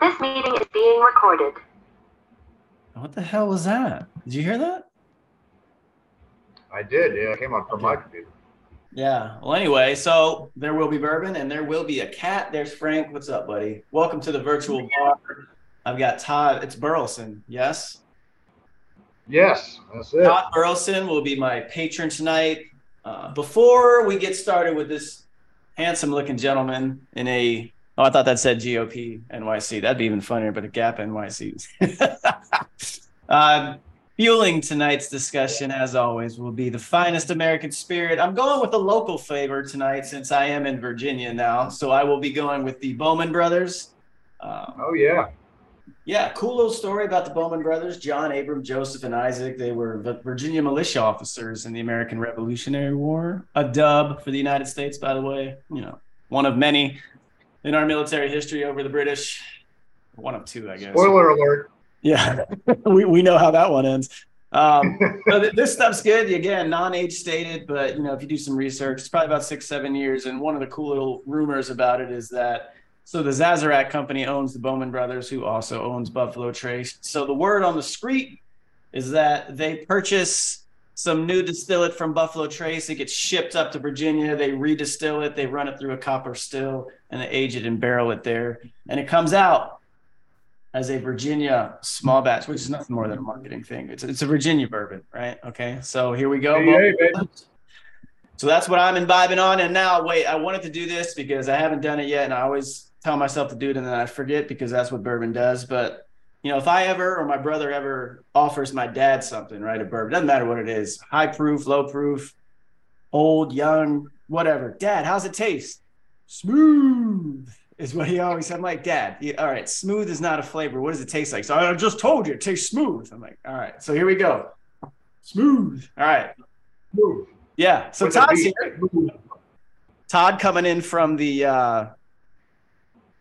This meeting is being recorded. What the hell was that? Did you hear that? I did. Yeah, it came on from my computer. Yeah. Well, anyway, so there will be bourbon and there will be a cat. There's Frank. What's up, buddy? Welcome to the virtual bar. I've got Todd. It's Burleson. Yes. Yes, that's it. Todd Burleson will be my patron tonight. Uh, before we get started with this handsome looking gentleman in a oh, I thought that said GOP NYC. That'd be even funnier, but a Gap NYC. uh, fueling tonight's discussion, as always, will be the finest American spirit. I'm going with a local flavor tonight since I am in Virginia now. So I will be going with the Bowman Brothers. Um, Oh yeah. yeah, cool little story about the Bowman brothers, John, Abram, Joseph, and Isaac. They were Virginia militia officers in the American Revolutionary War. A dub for the United States, by the way. You know, one of many in our military history over the British. One of two, I guess. Spoiler alert. Yeah, we, we know how that one ends. Um, so th- this stuff's good. Again, non-age stated, but you know, if you do some research, it's probably about six, seven years. And one of the cool little rumors about it is that so the Sazerac company owns the Bowman Brothers, who also owns Buffalo Trace. So the word on the street is that they purchase some new distillate from Buffalo Trace. It gets shipped up to Virginia. They redistill it. They run it through a copper still, and they age it and barrel it there. And it comes out as a Virginia small batch, which is nothing more than a marketing thing. It's it's a Virginia bourbon, right? Okay, so here we go. Hey, hey. So that's what I'm imbibing on. And now, wait, I wanted to do this because I haven't done it yet, and I always tell myself to do it, and then I forget because that's what bourbon does. But you know, if I ever or my brother ever offers my dad something, right, a bourbon, doesn't matter what it is, high proof, low proof, old, young, whatever. Dad, how's it taste? Smooth is what he always said. I'm like, Dad, all right, smooth is not a flavor. What does it taste like? So I just told you it tastes smooth. I'm like, all right, so here we go. Smooth. All right. Move. Yeah. So Todd's here. Todd coming in from the uh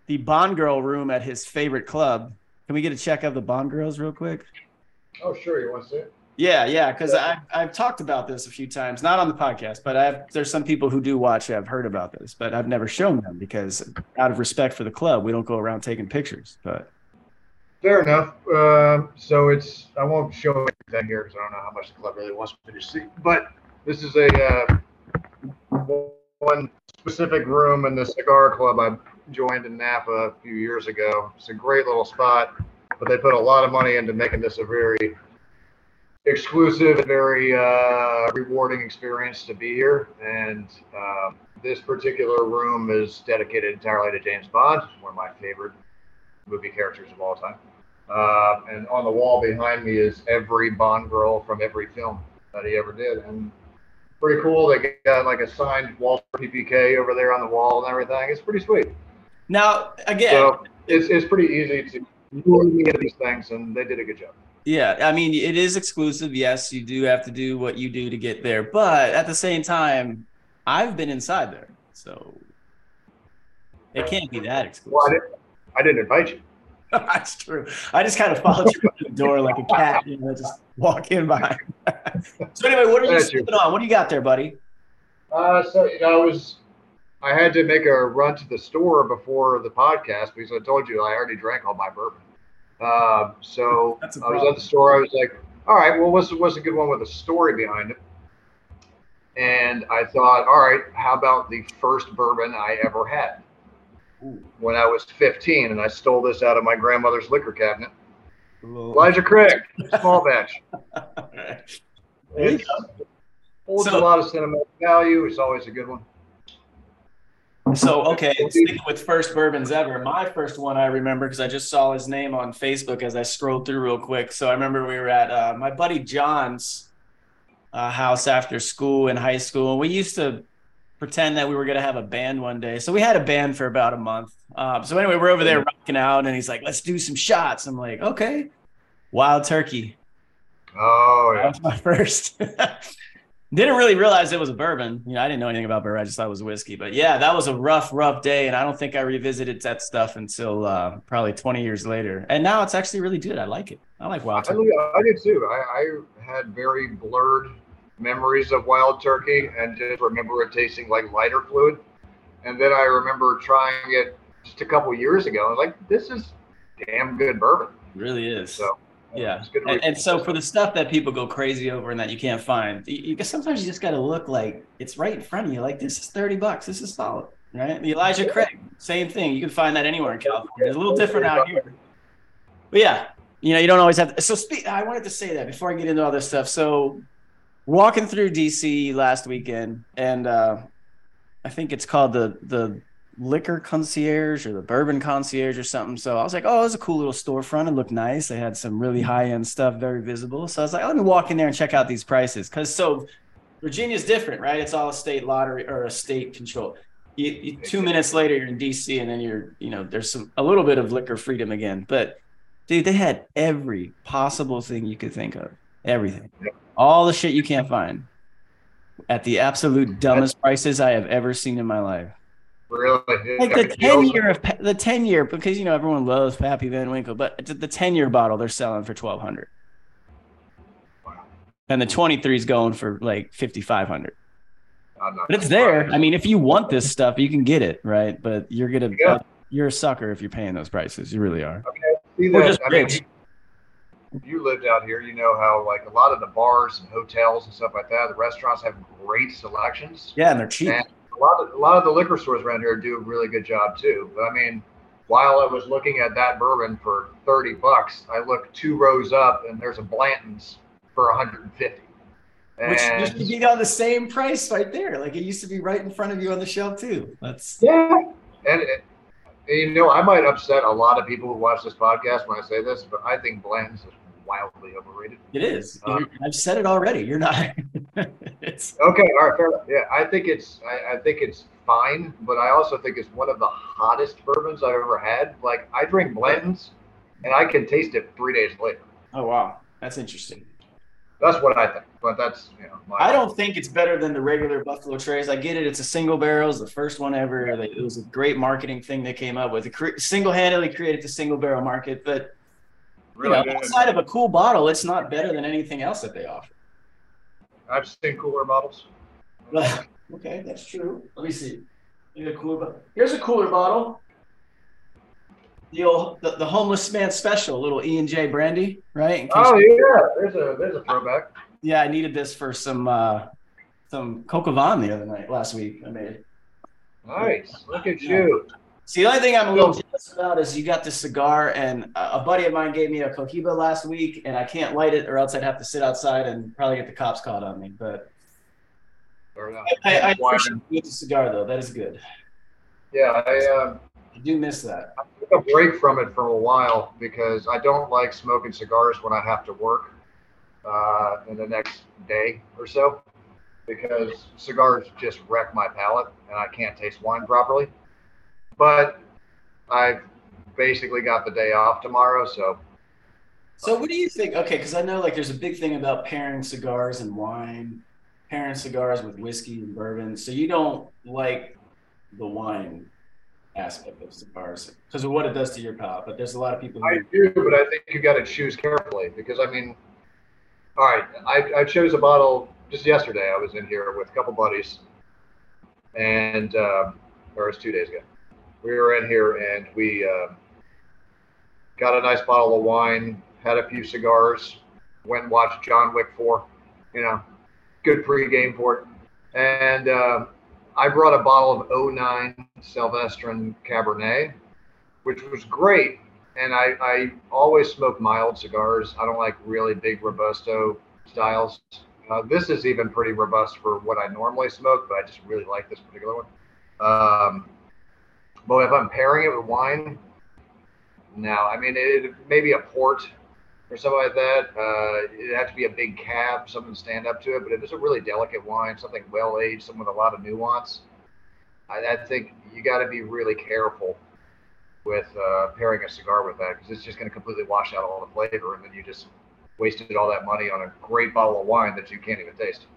the Bond Girl room at his favorite club. Can we get a check of the Bond Girls real quick? Oh sure, you want to see it? Yeah, yeah, because I've I've talked about this a few times, not on the podcast, but I've there's some people who do watch have heard about this, but I've never shown them because out of respect for the club, we don't go around taking pictures. But Fair enough. Um, so it's I won't show anything here because I don't know how much the club really wants me to see. But this is a uh, one specific room in the cigar club I joined in Napa a few years ago. It's a great little spot, but they put a lot of money into making this a very exclusive, very uh, rewarding experience to be here. And um, this particular room is dedicated entirely to James Bond, one of my favorite movie characters of all time. Uh, and on the wall behind me is every Bond girl from every film that he ever did. And pretty cool. They got like a signed Walther PPK over there on the wall and everything. It's pretty sweet. Now again, So it's, it's pretty easy to get these things, and they did a good job. Yeah, I mean, it is exclusive. Yes, you do have to do what you do to get there, but at the same time, I've been inside there, so it can't be that Well, I exclusive. didn't, I didn't invite you. That's true. I just kind of followed you to the door like a cat, you know, just walk in behind. so anyway, what are you sipping on? What do you got there, buddy? Uh, so you know, I was, I had to make a run to the store before the podcast because I told you I already drank all my bourbon. Uh, so I was at the store. I was like, all right, well, what's what's a good one with a story behind it? And I thought, all right, how about the first bourbon I ever had Ooh, when I was 15, and I stole this out of my grandmother's liquor cabinet. little- Elijah Craig, small batch. Holds So- a lot of sentimental value. It's always a good one. So okay, sticking with first bourbons ever. My first one I remember because I just saw his name on Facebook as I scrolled through real quick. So I remember we were at uh, my buddy John's uh, house after school in high school, and we used to pretend that we were gonna have a band one day. So we had a band for about a month. Um, so anyway, we're over there rocking out, and he's like, "Let's do some shots." I'm like, "Okay." Wild Turkey. Oh That yeah. was my first. Didn't really realize it was a bourbon. You know, I didn't know anything about bourbon. I just thought it was whiskey. But yeah, that was a rough, rough day, and I don't think I revisited that stuff until uh, probably 20 years later. And now it's actually really good. I like it. I like Wild I, Turkey. I did too. I, I had very blurred memories of wild turkey and just remember it tasting like lighter fluid. And then I remember trying it just a couple years ago. And like, this is damn good bourbon. It really is. So yeah, good to and, and so for the stuff that people go crazy over and that you can't find, you, you sometimes you just got to look like it's right in front of you. Like this is thirty bucks. This is solid, right? The Elijah Craig, same thing. You can find that anywhere in California. It's a little different out here, but yeah, you know, you don't always have. So speak. I wanted to say that before I get into all this stuff. So walking through DC last weekend, and uh, I think it's called the the liquor concierge or the bourbon concierge or something. So I was like, oh, it was a cool little storefront. It looked nice. They had some really high end stuff, very visible. So I was like, let me walk in there and check out these prices. Cause so Virginia's different, right? It's all a state lottery or a state control. You, you, two minutes later, you're in DC and then you're, you know, there's some, a little bit of liquor freedom again. But dude, they had every possible thing you could think of. Everything. All the shit you can't find at the absolute dumbest prices I have ever seen in my life Really, like the 10 year of the 10 year because you know everyone loves Pappy Van Winkle, but the- 10 year bottle they're selling for 1200 and the 23 is going for like 5500 I'm but it's there. i mean if you want this stuff you can get it right? But you're gonna Yeah. Uh, you're a sucker if you're paying those prices. You really are. Or that- just I mean, rich. you lived out here, you know how like a lot of the bars and hotels and stuff like that, the restaurants have great selections. yeah and they're cheap. And a lot of a lot of the liquor stores around here do a really good job too. But I mean, while I was looking at that bourbon for thirty bucks, I looked two rows up and there's a Blanton's for 150. which And used to be on the same price right there like it used to be right in front of you on the shelf too that's yeah, and, and you know I might upset a lot of people who watch this podcast when I say this, but I think Blanton's is wildly overrated. it is Uh, i've said it already you're not it's Okay, all right, fair enough. Yeah, I think it's I, I think it's fine, but I also think it's one of the hottest bourbons I've ever had. Like I drink Blanton's, and I can taste it three days later. oh wow that's interesting That's what I think. But that's you know. My, I don't think it's better than the regular Buffalo Trace. I get it; it's a single barrel, it's the first one ever. It was a great marketing thing they came up with. It cre- single-handedly created the single barrel market, but you know, good. outside of a cool bottle, it's not better than anything else that they offer. I've seen cooler bottles. okay, that's true. Let me see. Here's a cooler. bo- Here's a cooler bottle. The old, the, the homeless man special, little E and J brandy, right? Oh you- yeah, there's a there's a throwback. yeah, I needed this for some uh, some coq au vin the other night, last week. I made. Nice. Look at you. See, the only thing I'm a little jealous about is you got this cigar, and a buddy of mine gave me a Cohiba last week, and I can't light it, or else I'd have to sit outside and probably get the cops called on me. But Fair. I, I appreciate the cigar, though. That is good. Yeah, I um, I do miss that. I took a break from it for a while because I don't like smoking cigars when I have to work uh, in the next day or so because cigars just wreck my palate and I can't taste wine properly. But I've basically got the day off tomorrow, so So, what do you think? Okay, because I know like there's a big thing about pairing cigars and wine, pairing cigars with whiskey and bourbon. So you don't like the wine aspect of cigars because of what it does to your palate. But there's a lot of people who I do, but I think you got to choose carefully because I mean, all right, I, I chose a bottle just yesterday. I was in here with a couple buddies, and um, or it was two days ago. We were in here and we uh, got a nice bottle of wine, had a few cigars, went and watched John Wick four. You know, good pregame for it, and uh, I brought a bottle of 09 Sylvestrin Cabernet, which was great and I, I always smoke mild cigars. I don't like really big robusto styles. Uh, this is even pretty robust for what I normally smoke, but I just really like this particular one. Um, but if I'm pairing it with wine, no, I mean it maybe a port or something like that. Uh, it'd have to be a big cab, something to stand up to it. But if it's a really delicate wine, something well aged, something with a lot of nuance, I, I think you got to be really careful with uh, pairing a cigar with that because it's just going to completely wash out all the flavor, and then you just wasted all that money on a great bottle of wine that you can't even taste.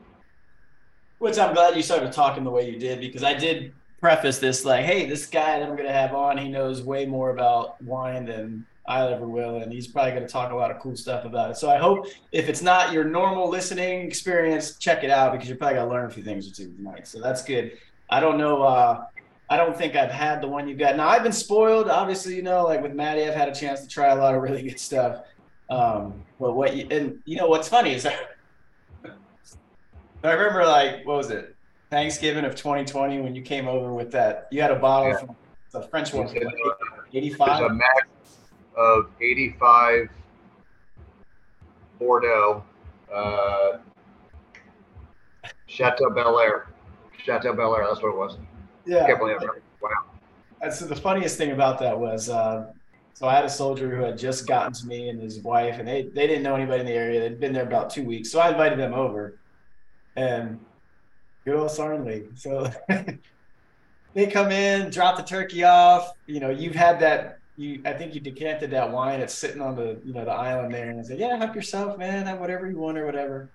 Which I'm glad you started talking the way you did because I did preface this like, hey, this guy that I'm going to have on, he knows way more about wine than I ever will, and he's probably going to talk a lot of cool stuff about it. So I hope if it's not your normal listening experience, check it out because you're probably going to learn a few things or two tonight. So that's good. I don't know. Uh, I don't think I've had the one you got. Now I've been spoiled, obviously, you know, like with Maddie, I've had a chance to try a lot of really good stuff. Um, but what you and you know what's funny is I remember like what was it Thanksgiving of 2020 when you came over with that you had a bottle Yeah. from the French one, It's in, uh, There's 85. a max of 85 Bordeaux, uh, Chateau Bel Air. Chateau Bel Air, that's what it was. Yeah. Can't believe it. Wow. And so the funniest thing about that was, uh, so I had a soldier who had just gotten to me and his wife, and they they didn't know anybody in the area. They'd been there about two weeks, so I invited them over, and good old Sarnley. So they come in, drop the turkey off. You know, you've had that. You, I think you decanted that wine. It's sitting on the you know the island there, and I said, "Yeah, help yourself, man. Have whatever you want or whatever."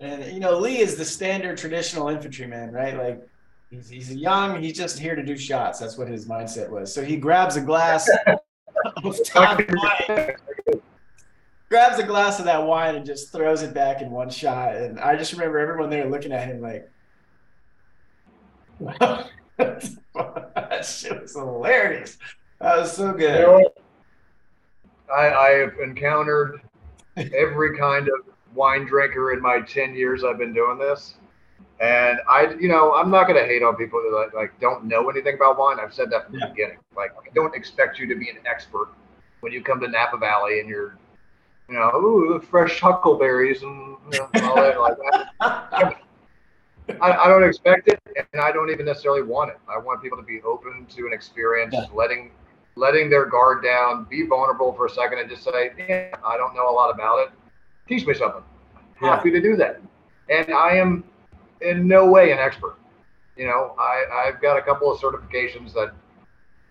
And you know, Lee is the standard traditional infantryman, right? Like He's, he's young. He's just here to do shots. That's what his mindset was. So he grabs a glass of top wine, grabs a glass of that wine, and just throws it back in one shot. And I just remember everyone there looking at him like, that shit was hilarious. That was so You good. know? I, I have encountered every kind of wine drinker in my 10 years I've been doing this. And I, you know, I'm not going to hate on people that like, like don't know anything about wine. I've said that from Yeah. the beginning. Like, I don't expect you to be an expert when you come to Napa Valley and you're, you know, ooh, fresh huckleberries and you know, all that like that. I, I don't expect it, and I don't even necessarily want it. I want people to be open to an experience, Yeah. letting letting their guard down, be vulnerable for a second, and just say, "Yeah, I don't know a lot about it. Teach me something." Yeah. Happy to do that. And I am in no way an expert. You know, I I've got a couple of certifications that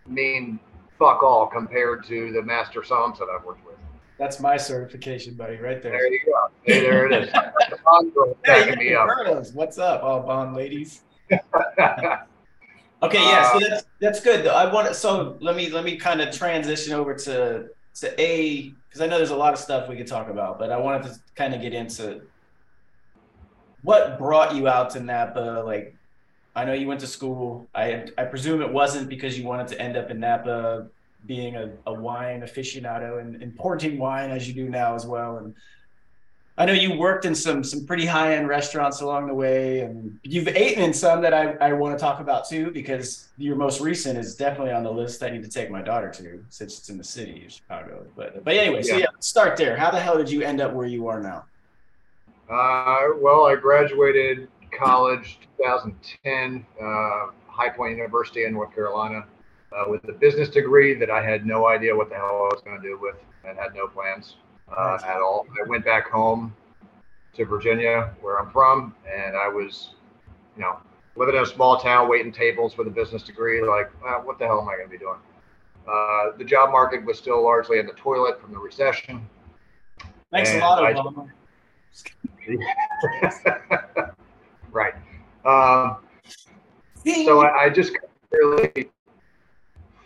mean fuck all compared to the master somms that I've worked with. That's my certification, buddy, right there. There you go. Hey, there it is. The Bond girl backing me up. What's up, all bond ladies? Okay, yeah, so uh, that's that's good. I want so let me let me kind of transition over to to a because I know there's a lot of stuff we could talk about, but I wanted to kind of get into what brought you out to Napa. Like, I know you went to school. I I presume it wasn't because you wanted to end up in Napa being a, a wine aficionado and importing wine as you do now as well. And I know you worked in some some pretty high end restaurants along the way, and you've eaten in some that I, I want to talk about too, because your most recent is definitely on the list. I need to take my daughter to since it's in the city of Chicago. But but anyway, so Yeah. yeah, start there. How the hell did you end up where you are now? Uh, well, I graduated college 2010, uh, High Point University in North Carolina, uh, with a business degree that I had no idea what the hell I was going to do with, and had no plans uh, at all. I went back home to Virginia, where I'm from, and I was, you know, living in a small town, waiting tables with a business degree. Like, uh, what the hell am I going to be doing? Uh, the job market was still largely in the toilet from the recession. Thanks a And lot, I- Obama. right. Um, so I, I just really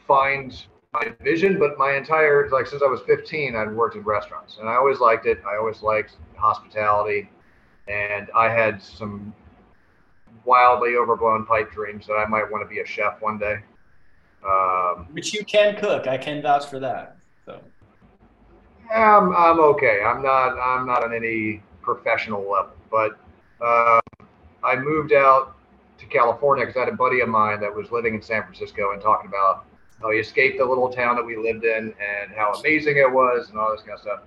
find my vision, but my entire like since I was 15, I'd worked in restaurants, and I always liked it. I always liked hospitality, and I had some wildly overblown pipe dreams that I might want to be a chef one day. Um, Which you can cook. I can vouch for that. So I'm, I'm okay. I'm not I'm not on any professional level, but uh, I moved out to California because I had a buddy of mine that was living in San Francisco and talking about how he escaped the little town that we lived in and how amazing it was and all this kind of stuff.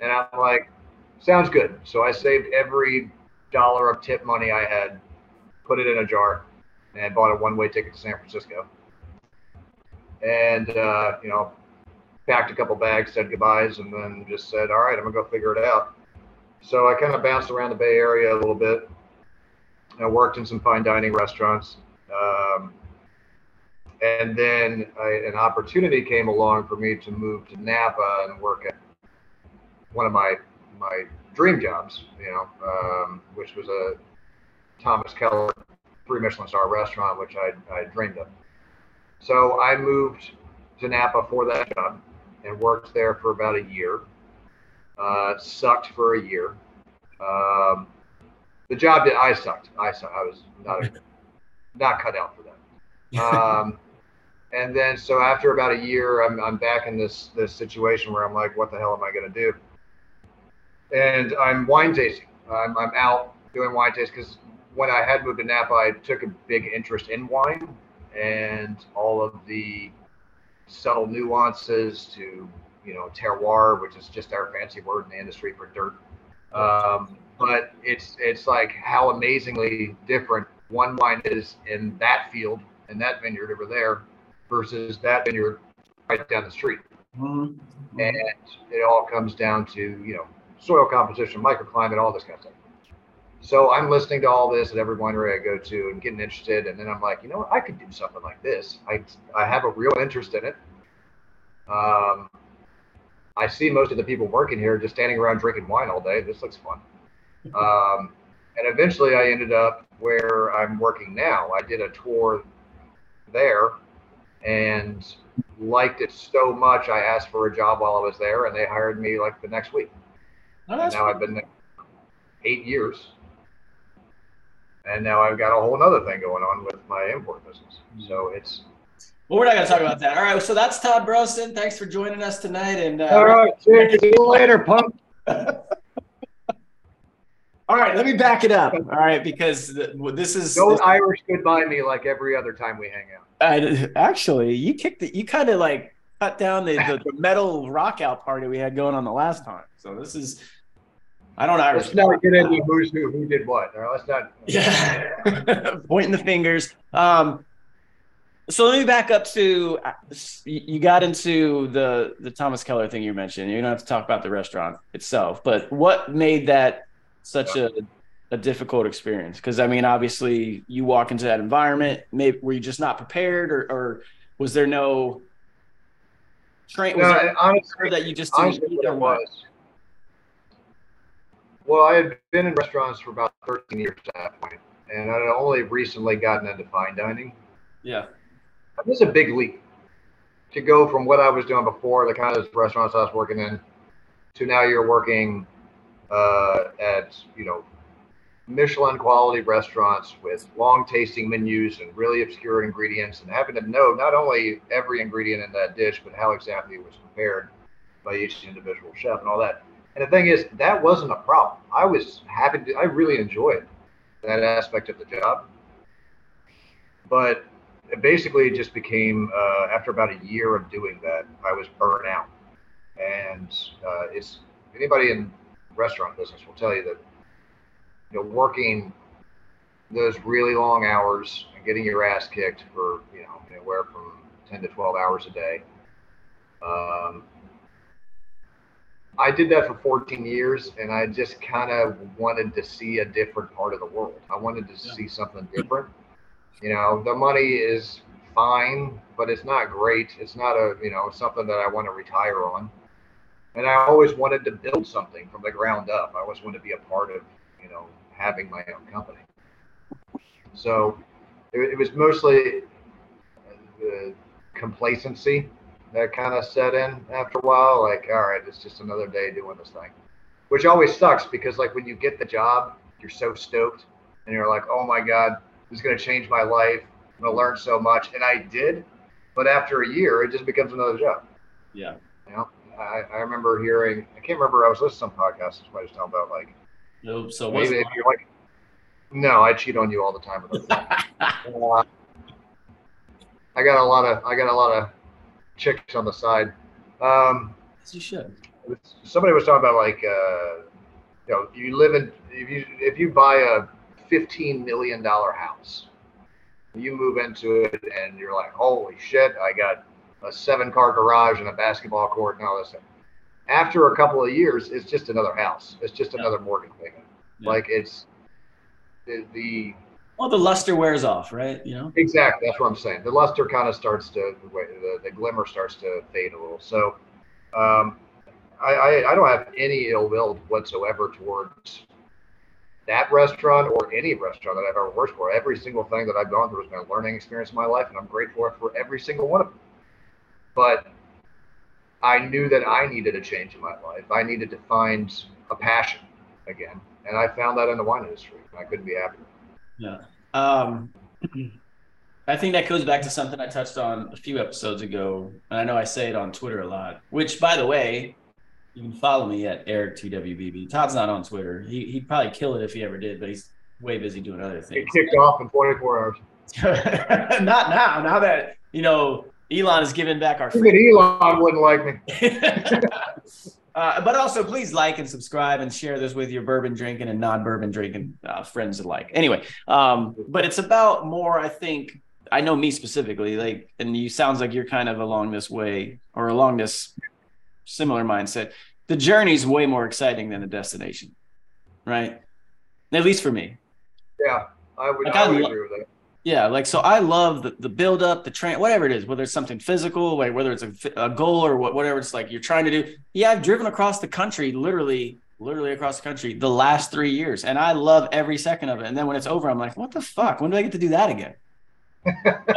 And I'm like, sounds good. So I saved every dollar of tip money I had, put it in a jar, and bought a one-way ticket to San Francisco. And uh, you know, packed a couple bags, said goodbyes, and then just said, "All right, I'm gonna go figure it out." So I kind of bounced around the Bay Area a little bit. I worked in some fine dining restaurants, um, and then I, an opportunity came along for me to move to Napa and work at one of my my dream jobs, you know, um, which was a Thomas Keller three Michelin star restaurant, which I I dreamed of. So I moved to Napa for that job and worked there for about a year. Uh, sucked for a year. Um, the job that I sucked. I sucked. I was not not cut out for that. Um, and then so after about a year, I'm, I'm back in this this situation where I'm like, what the hell am I going to do? And I'm wine tasting. I'm, I'm out doing wine tasting because when I had moved to Napa, I took a big interest in wine and all of the subtle nuances to you know terroir, which is just our fancy word in the industry for dirt. Um, but it's it's like how amazingly different one wine is in that field in that vineyard over there versus that vineyard right down the street. Mm-hmm. And it all comes down to you know soil composition, microclimate, all this kind of stuff. So I'm listening to all this at every winery I go to and getting interested, and then I'm like, you know what, I could do something like this. I I have a real interest in it. Um, I see most of the people working here just standing around drinking wine all day. This looks fun. Um, and eventually, I ended up where I'm working now. I did a tour there and liked it so much. I asked for a job while I was there, and they hired me like the next week. Oh, now I've been there eight years. And now I've got a whole other thing going on with my import business. So it's well, we're not going to talk about that. All right. So that's Todd Brosten. Thanks for joining us tonight. And uh, all right. See you later, punk. all right, let me back it up. All right, because th- this is Don't Irish goodbye me like every other time we hang out. I, actually, you kicked it. You kind of like cut down the, the, the metal rock out party we had going on the last time. So this is, I don't Irish. Let's not get into who's who, who did what. Let's not. Yeah, pointing the fingers. Um, so let me back up to uh, you got into the the Thomas Keller thing you mentioned. You don't have to talk about the restaurant itself, but what made that such a a difficult experience? Because I mean, obviously, you walk into that environment. Maybe were you just not prepared, or, or was there no train? Was No, there honestly, that you just didn't honestly, need what or it what? was. Well, I had been in restaurants for about 13 years at that point, and I had only recently gotten into fine dining. Yeah, It was a big leap to go from what I was doing before, the kind of restaurants I was working in, to now you're working uh, at you know Michelin quality restaurants with long tasting menus and really obscure ingredients, and having to know not only every ingredient in that dish, but how exactly it was prepared by each individual chef and all that. And the thing is, that wasn't a problem. I was happy to, I really enjoyed that aspect of the job. But it basically just became uh, after about a year of doing that, I was burnt out. And uh, it's anybody in restaurant business will tell you that you know working those really long hours and getting your ass kicked for you know anywhere from 10 to 12 hours a day. Um, I did that for 14 years, and I just kind of wanted to see a different part of the world. I wanted to Yeah. see something different. You know, the money is fine, but it's not great. It's not a you know something that I want to retire on. And I always wanted to build something from the ground up. I always wanted to be a part of you know having my own company. So it, it was mostly the complacency that kind of set in after a while. Like, all right, it's just another day doing this thing, which always sucks because like when you get the job, you're so stoked and you're like, oh my god, this is gonna change my life. I'm gonna learn so much, and I did. But after a year, it just becomes another job. yeah, You know, I, I remember hearing, I can't remember, I was listening to some podcasts, somebody was talking about like, no, so maybe if you're like, no, I cheat on you all the time. With other things. Uh, I got a lot of I got a lot of chicks on the side. Um, you should. somebody was talking about like uh, you know you live in if you if you buy a fifteen million dollar house, you move into it and you're like holy shit I got a seven car garage and a basketball court and all this stuff. After a couple of years, it's just another house. It's just Yeah. another mortgage payment. Yeah. Like it's the, the Well, the luster wears off, right? You know. Exactly, that's what I'm saying. The luster kind of starts to the, the glimmer starts to fade a little. So, um, I, I I don't have any ill will whatsoever towards that restaurant or any restaurant that I've ever worked for. Every single thing that I've gone through has been a learning experience in my life, and I'm grateful for every single one of them. But I knew that I needed a change in my life. I needed to find a passion again, and I found that in the wine industry. I couldn't be happier. Yeah. Um, I think that goes back to something I touched on a few episodes ago, and I know I say it on Twitter a lot. Which, by the way, you can follow me at Eric TWBB. Todd's not on Twitter. He he'd probably kill it if he ever did, but he's way busy doing other things. It kicked off in 24 hours. not now. Now that you know Elon is giving back our Even Elon wouldn't like me. uh, but also, please like and subscribe and share this with your bourbon drinking and non bourbon drinking uh, friends alike. Anyway, um, but it's about more, I think. I know me specifically, like, and you sounds like you're kind of along this way or along this similar mindset. The journey's way more exciting than the destination, right? At least for me. Yeah, I would, Like, I I would lo- agree with that. Yeah, like so I love the, the build up, the train, whatever it is, whether it's something physical, like whether it's a, a goal or what, whatever it's like you're trying to do. Yeah, I've driven across the country, literally, literally across the country the last three years, and I love every second of it. And then when it's over, I'm like, what the fuck? When do I get to do that again?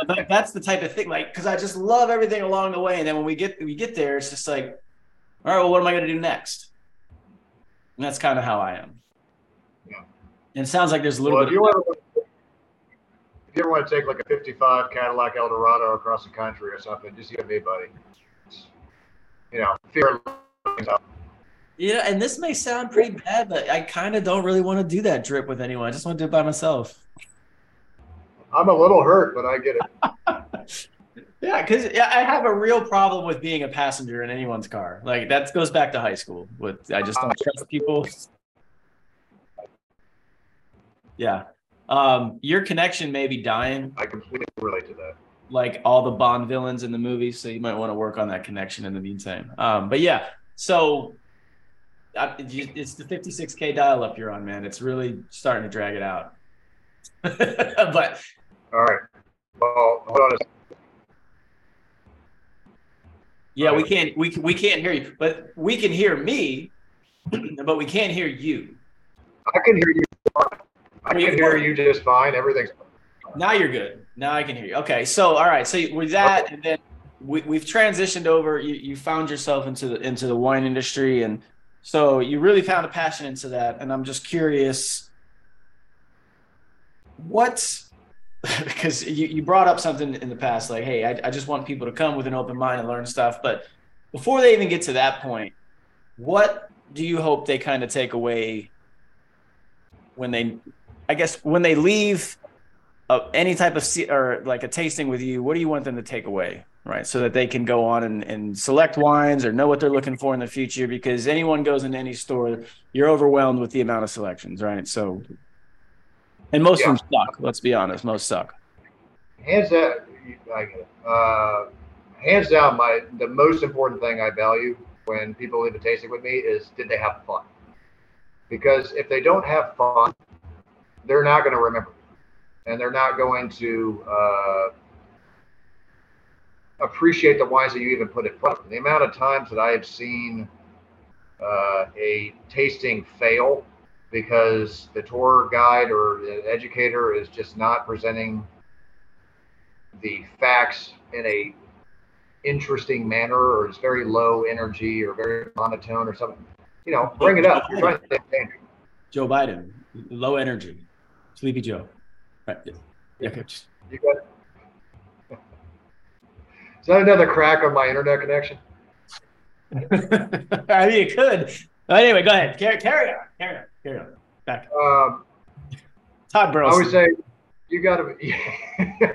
Like, that's the type of thing, like, because I just love everything along the way. And then when we get we get there, it's just like, all right, well, what am I going to do next? And that's kind of how I am. Yeah. And it sounds like there's a little Well, if bit. you, Of, ever, if you ever want to take like a 55 Cadillac Eldorado across the country or something, just get me, buddy. It's, you know, fear. of- Yeah, and this may sound pretty bad, but I kind of don't really want to do that drip with anyone. I just want to do it by myself. I'm a little hurt, but I get it. Yeah, because I have a real problem with being a passenger in anyone's car. Like that goes back to high school. With I just don't trust people. Uh, yeah, um, your connection may be dying, I completely relate to that. like all the Bond villains in the movies. So you might want to work on that connection in the meantime. Um, but yeah, so I, it's the 56k dial up you're on, man. It's really starting to drag it out. but All right. Well, hold on a Yeah, we can't we we can't hear you, but we can hear me, but we can't hear you. I can hear you. I can hear you just fine. Everything's Now you're good. Now I can hear you. Okay, so all right, so with that, and then we we've transitioned over. You you found yourself into the into the wine industry, and so you really found a passion into that. And I'm just curious, what because you, you brought up something in the past like hey I, I just want people to come with an open mind and learn stuff but before they even get to that point what do you hope they kind of take away when they i guess when they leave uh, any type of se- or like a tasting with you what do you want them to take away right so that they can go on and, and select wines or know what they're looking for in the future because anyone goes into any store you're overwhelmed with the amount of selections right so and most of them suck let's be honest most suck hands down. Uh, hands down, my the most important thing I value when people leave a tasting with me is did they have fun? Because if they don't have fun, they're not going to remember, and they're not going to uh, appreciate the wines that you even put in front of them. The amount of times that I have seen uh, a tasting fail because the tour guide or the educator is just not presenting the facts in a interesting manner or it's very low energy or very monotone or something. You know bring it up. You're trying to joe biden low energy sleepy joe. Right yeah. Okay, you got is that another crack on my internet connection? I mean it could. But anyway go ahead. Carry, carry on carry on carry on. Back. Um, todd i burleson would say you gotta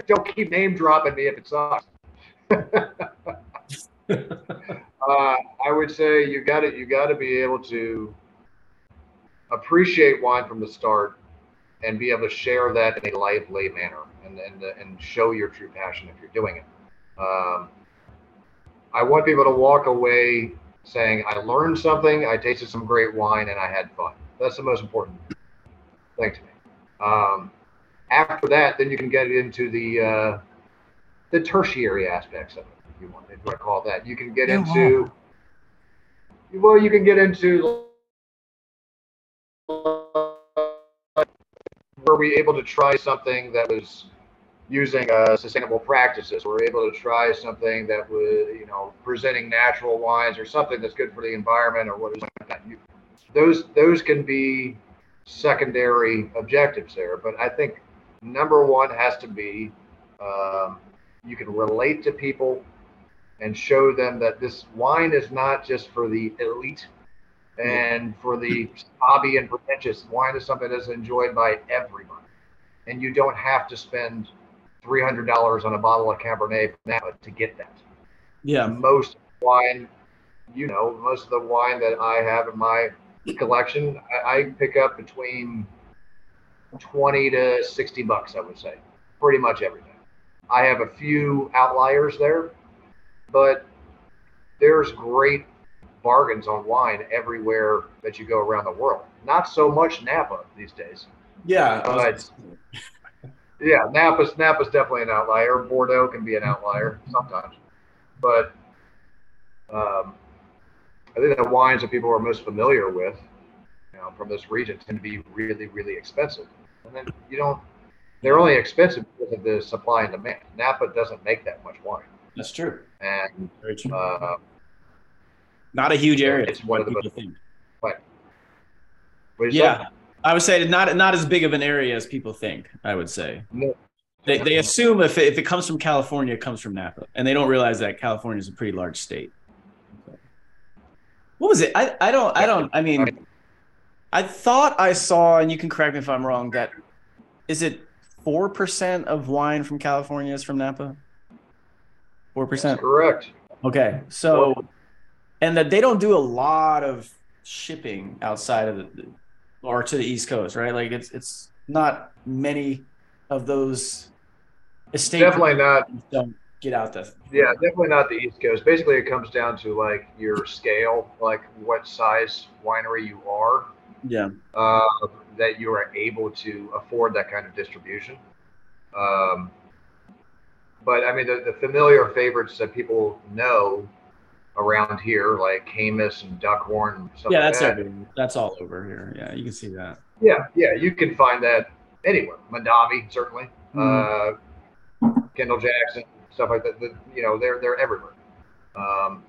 don't keep name dropping me if it sucks Uh, I would say you got to you got to be able to appreciate wine from the start and be able to share that in a lively manner and and, and show your true passion if you're doing it. Um, I want people to walk away saying, "I learned something. I tasted some great wine, and I had fun." That's the most important thing to me. Um, after that, then you can get into the uh, the tertiary aspects of it, if you want, if you want to call it that. You can get Yeah, into well, you can get into were we able to try something that was using uh, sustainable practices? Were we able to try something that was, you know, presenting natural wines or something that's good for the environment or what is that? You, those those can be secondary objectives there, but I think number one has to be um, you can relate to people and show them that this wine is not just for the elite and for the hobby and pretentious. Wine is something that's enjoyed by everyone, and you don't have to spend three hundred dollars on a bottle of Cabernet Napa to get that. Yeah. Most wine, you know, most of the wine that I have in my collection, I, I pick up between twenty to sixty bucks. I would say, pretty much everything. I have a few outliers there, but there's great bargains on wine everywhere that you go around the world. Not so much Napa these days. Yeah. But yeah, Napa's Napa's definitely an outlier. Bordeaux can be an outlier sometimes, but um, I think the wines that people are most familiar with, you know, from this region tend to be really, really expensive. And then you don't. They're only expensive because of the supply and demand. Napa doesn't make that much wine, That's true. and Very true. uh, not a huge area. it's one what of the people think. what that? Yeah. I would say not not as big of an area as people think. I would say No. they, they assume if it, if it comes from California, it comes from Napa, and they don't realize that California is a pretty large state. What was it? I, I don't I don't I mean I thought I saw, and you can correct me if I'm wrong. That is it four percent of wine from California is from Napa. Four percent. correct. Okay, so and that they don't do a lot of shipping outside of the or to the East Coast, right? Like it's it's not many of those estates Definitely not. don't get out the Yeah, definitely not the East Coast. Basically, it comes down to like your scale, like what size winery you are, yeah uh, that you are able to afford that kind of distribution. Um, but I mean, the, the familiar favorites that people know around here, like Caymus and Duckhorn, and stuff yeah like that's that. everywhere. that's all over here. Yeah, you can see that. Yeah, yeah, you can find that anywhere. Mondavi, certainly. Uh, Kendall Jackson, stuff like that. The, you know, they're they're everywhere. Um,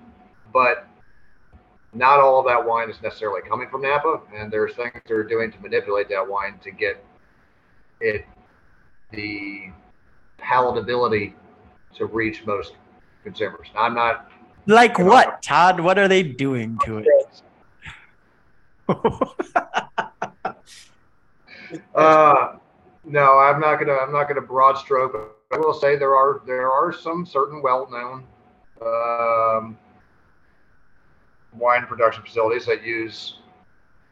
but not all of that wine is necessarily coming from Napa, and there's things they're doing to manipulate that wine to get it the palatability to reach most consumers. I'm not. Like what, Todd? What are they doing to it? Uh, no, I'm not gonna. I'm not gonna broad stroke. I will say there are there are some certain well-known um, wine production facilities that use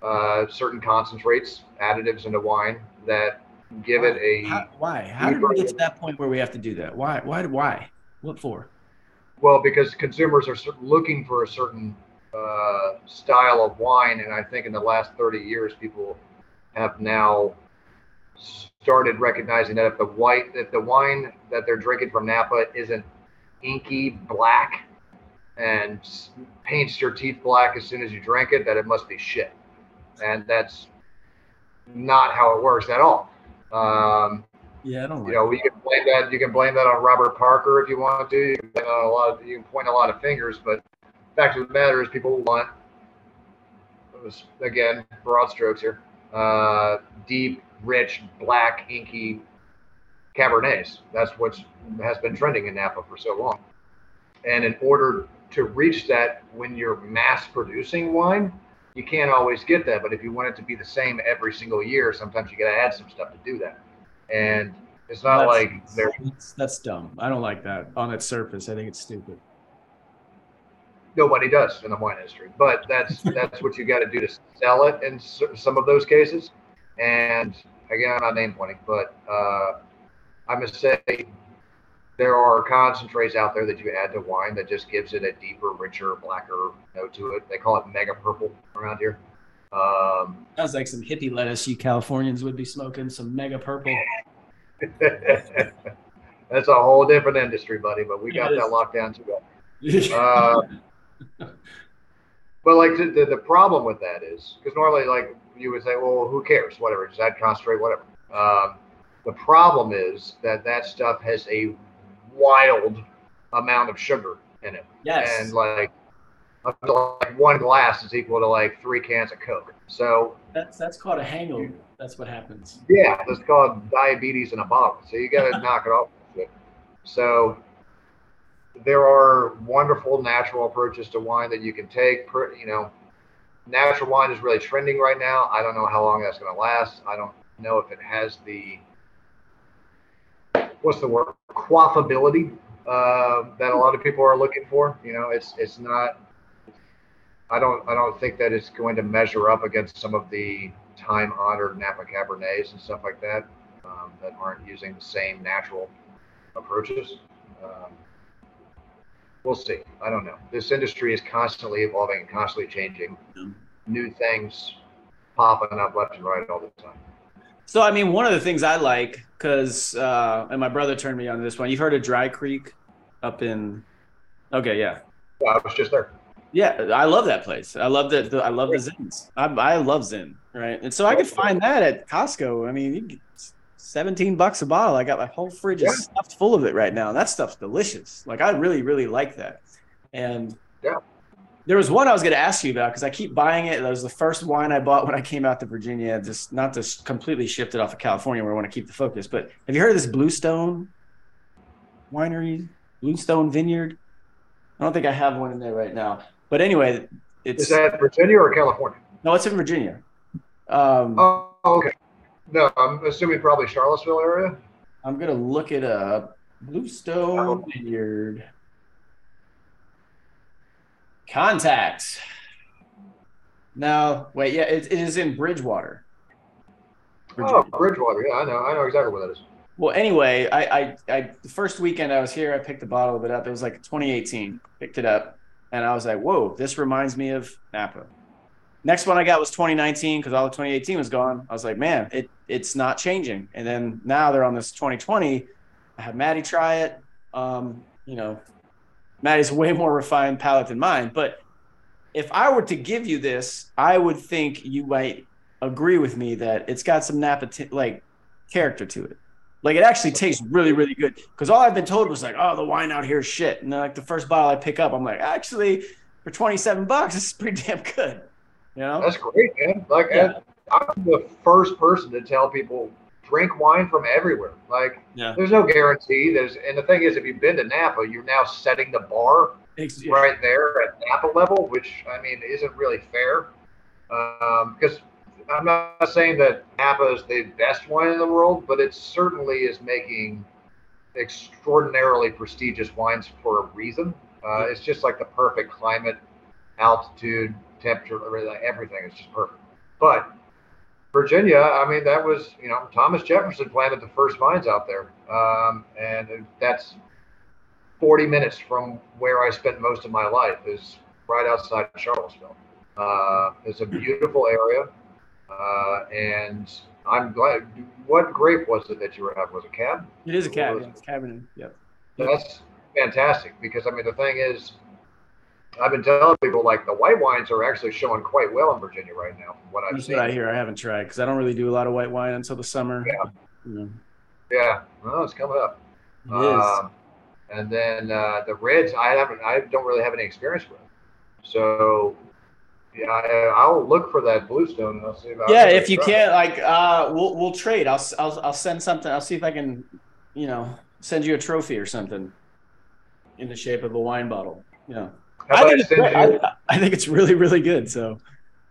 uh, certain concentrates, additives into wine that give it a How- why? How did we get to that point where we have to do that? Why? Why? Why? What for? Well because consumers are looking for a certain uh, style of wine, and I think in the last 30 years, people have now started recognizing that if the white, if the wine that they're drinking from Napa isn't inky black and paints your teeth black as soon as you drink it, that it must be shit, and that's not how it works at all. Um, Yeah, I don't. you know, you can blame that. You can blame that on Robert Parker if you want to. You can, blame on a lot of, you can point a lot of fingers, but fact of the matter is, people want it was again broad strokes here. Uh, deep, rich, black, inky Cabernets. That's what's has been trending in Napa for so long. And in order to reach that, when you're mass producing wine, you can't always get that. But if you want it to be the same every single year, sometimes you got to add some stuff to do that. And it's not That's- like they're That's, that's dumb. I don't like that on its surface. I think it's stupid. nobody does in the wine industry, but that's that's what you got to do to sell it in some of those cases. And again, I'm not name pointing, but uh, I must say there are concentrates out there that you add to wine that just gives it a deeper, richer, blacker note to it. They call it mega purple around here. Um, Sounds like some hippie lettuce you Californians would be smoking. Some mega purple. that's a whole different industry, buddy. But we got that locked down too well. Uh, but like the, the, problem with that is because normally like you would say, well, who cares? Whatever, just add concentrate, whatever. Um, the problem is that that stuff has a wild amount of sugar in it, yes. and like, up to, like one glass is equal to like three cans of Coke. So that's that's called a hangover. That's what happens. yeah, that's called diabetes in a bottle. So you got to knock it off. So there are wonderful natural approaches to wine that you can take. Per, you know, natural wine is really trending right now. I don't know how long that's going to last. I don't know if it has the what's the word quaffability uh, that a lot of people are looking for. You know, it's it's not. I don't I don't think that it's going to measure up against some of the time honored Napa Cabernets and stuff like that um, that aren't using the same natural approaches. Um, we'll see. I don't know. This industry is constantly evolving and constantly changing. New things popping up left and right all the time. So, I mean, one of the things I like, because, uh, and my brother turned me on to this one. You've heard of Dry Creek up in, okay, yeah. yeah I was just there. Yeah, I love that place. I love that. I love the Zins. I, I love Zyn, right? And so I could find that at Costco. I mean, you get 17 bucks a bottle. I got my whole fridge yeah. stuffed full of it right now. That stuff's delicious. Like I really, really like that. And yeah. There was one I was going to ask you about because I keep buying it. That was the first wine I bought when I came out to Virginia. Just not to completely shift it off of California where I want to keep the focus. But have you heard of this Bluestone winery, Bluestone Vineyard? I don't think I have one in there right now. But anyway, it's is that Virginia or California? No, it's in Virginia. Um, oh, okay. No, I'm assuming probably Charlottesville area. I'm gonna look it up. Bluestone oh. Vineyard. Contacts. No, wait, yeah, it, it is in Bridgewater. Virginia. Oh, Bridgewater. Yeah, I know. I know exactly where that is. Well, anyway, I, I, I, the first weekend I was here, I picked the bottle of it up. It was like 2018. Picked it up, and I was like, "Whoa, this reminds me of Napa." Next one I got was 2019 because all of 2018 was gone. I was like, "Man, it it's not changing." And then now they're on this 2020. I had Maddie try it. Um, you know, Maddie's way more refined palate than mine. But if I were to give you this, I would think you might agree with me that it's got some Napa t- like character to it. Like it actually tastes really, really good. Because all I've been told was like, oh, the wine out here is shit. And then like the first bottle I pick up, I'm like, actually, for 27 bucks, this is pretty damn good. You know? That's great, man. Like yeah. I'm the first person to tell people drink wine from everywhere. Like, yeah. there's no guarantee. There's, and the thing is, if you've been to Napa, you're now setting the bar right there at Napa level, which I mean isn't really fair. Because um, I'm not saying that Napa is the best wine in the world, but it certainly is making extraordinarily prestigious wines for a reason. Uh, it's just like the perfect climate, altitude, temperature, everything is just perfect. But Virginia, I mean, that was, you know, Thomas Jefferson planted the first vines out there. Um, and that's 40 minutes from where I spent most of my life, is right outside Charlottesville. Uh, it's a beautiful area. Uh, and I'm glad. What grape was it that you were having? Was it cab? It is a cab. Yeah, it's Cabernet. Yep. That's fantastic because I mean the thing is, I've been telling people like the white wines are actually showing quite well in Virginia right now. From what I've That's seen. what I hear. I haven't tried because I don't really do a lot of white wine until the summer. Yeah. You Yeah. Well, it's coming up. It um, and then uh, the reds, I haven't. I don't really have any experience with. So yeah, I, will look for that bluestone and I'll see about. Yeah, if you can't, like, uh, we'll we'll trade. I'll I'll I'll send something. I'll see if I can, you know, send you a trophy or something in the shape of a wine bottle. Yeah. I think, I, I, I think, it's really, really good. So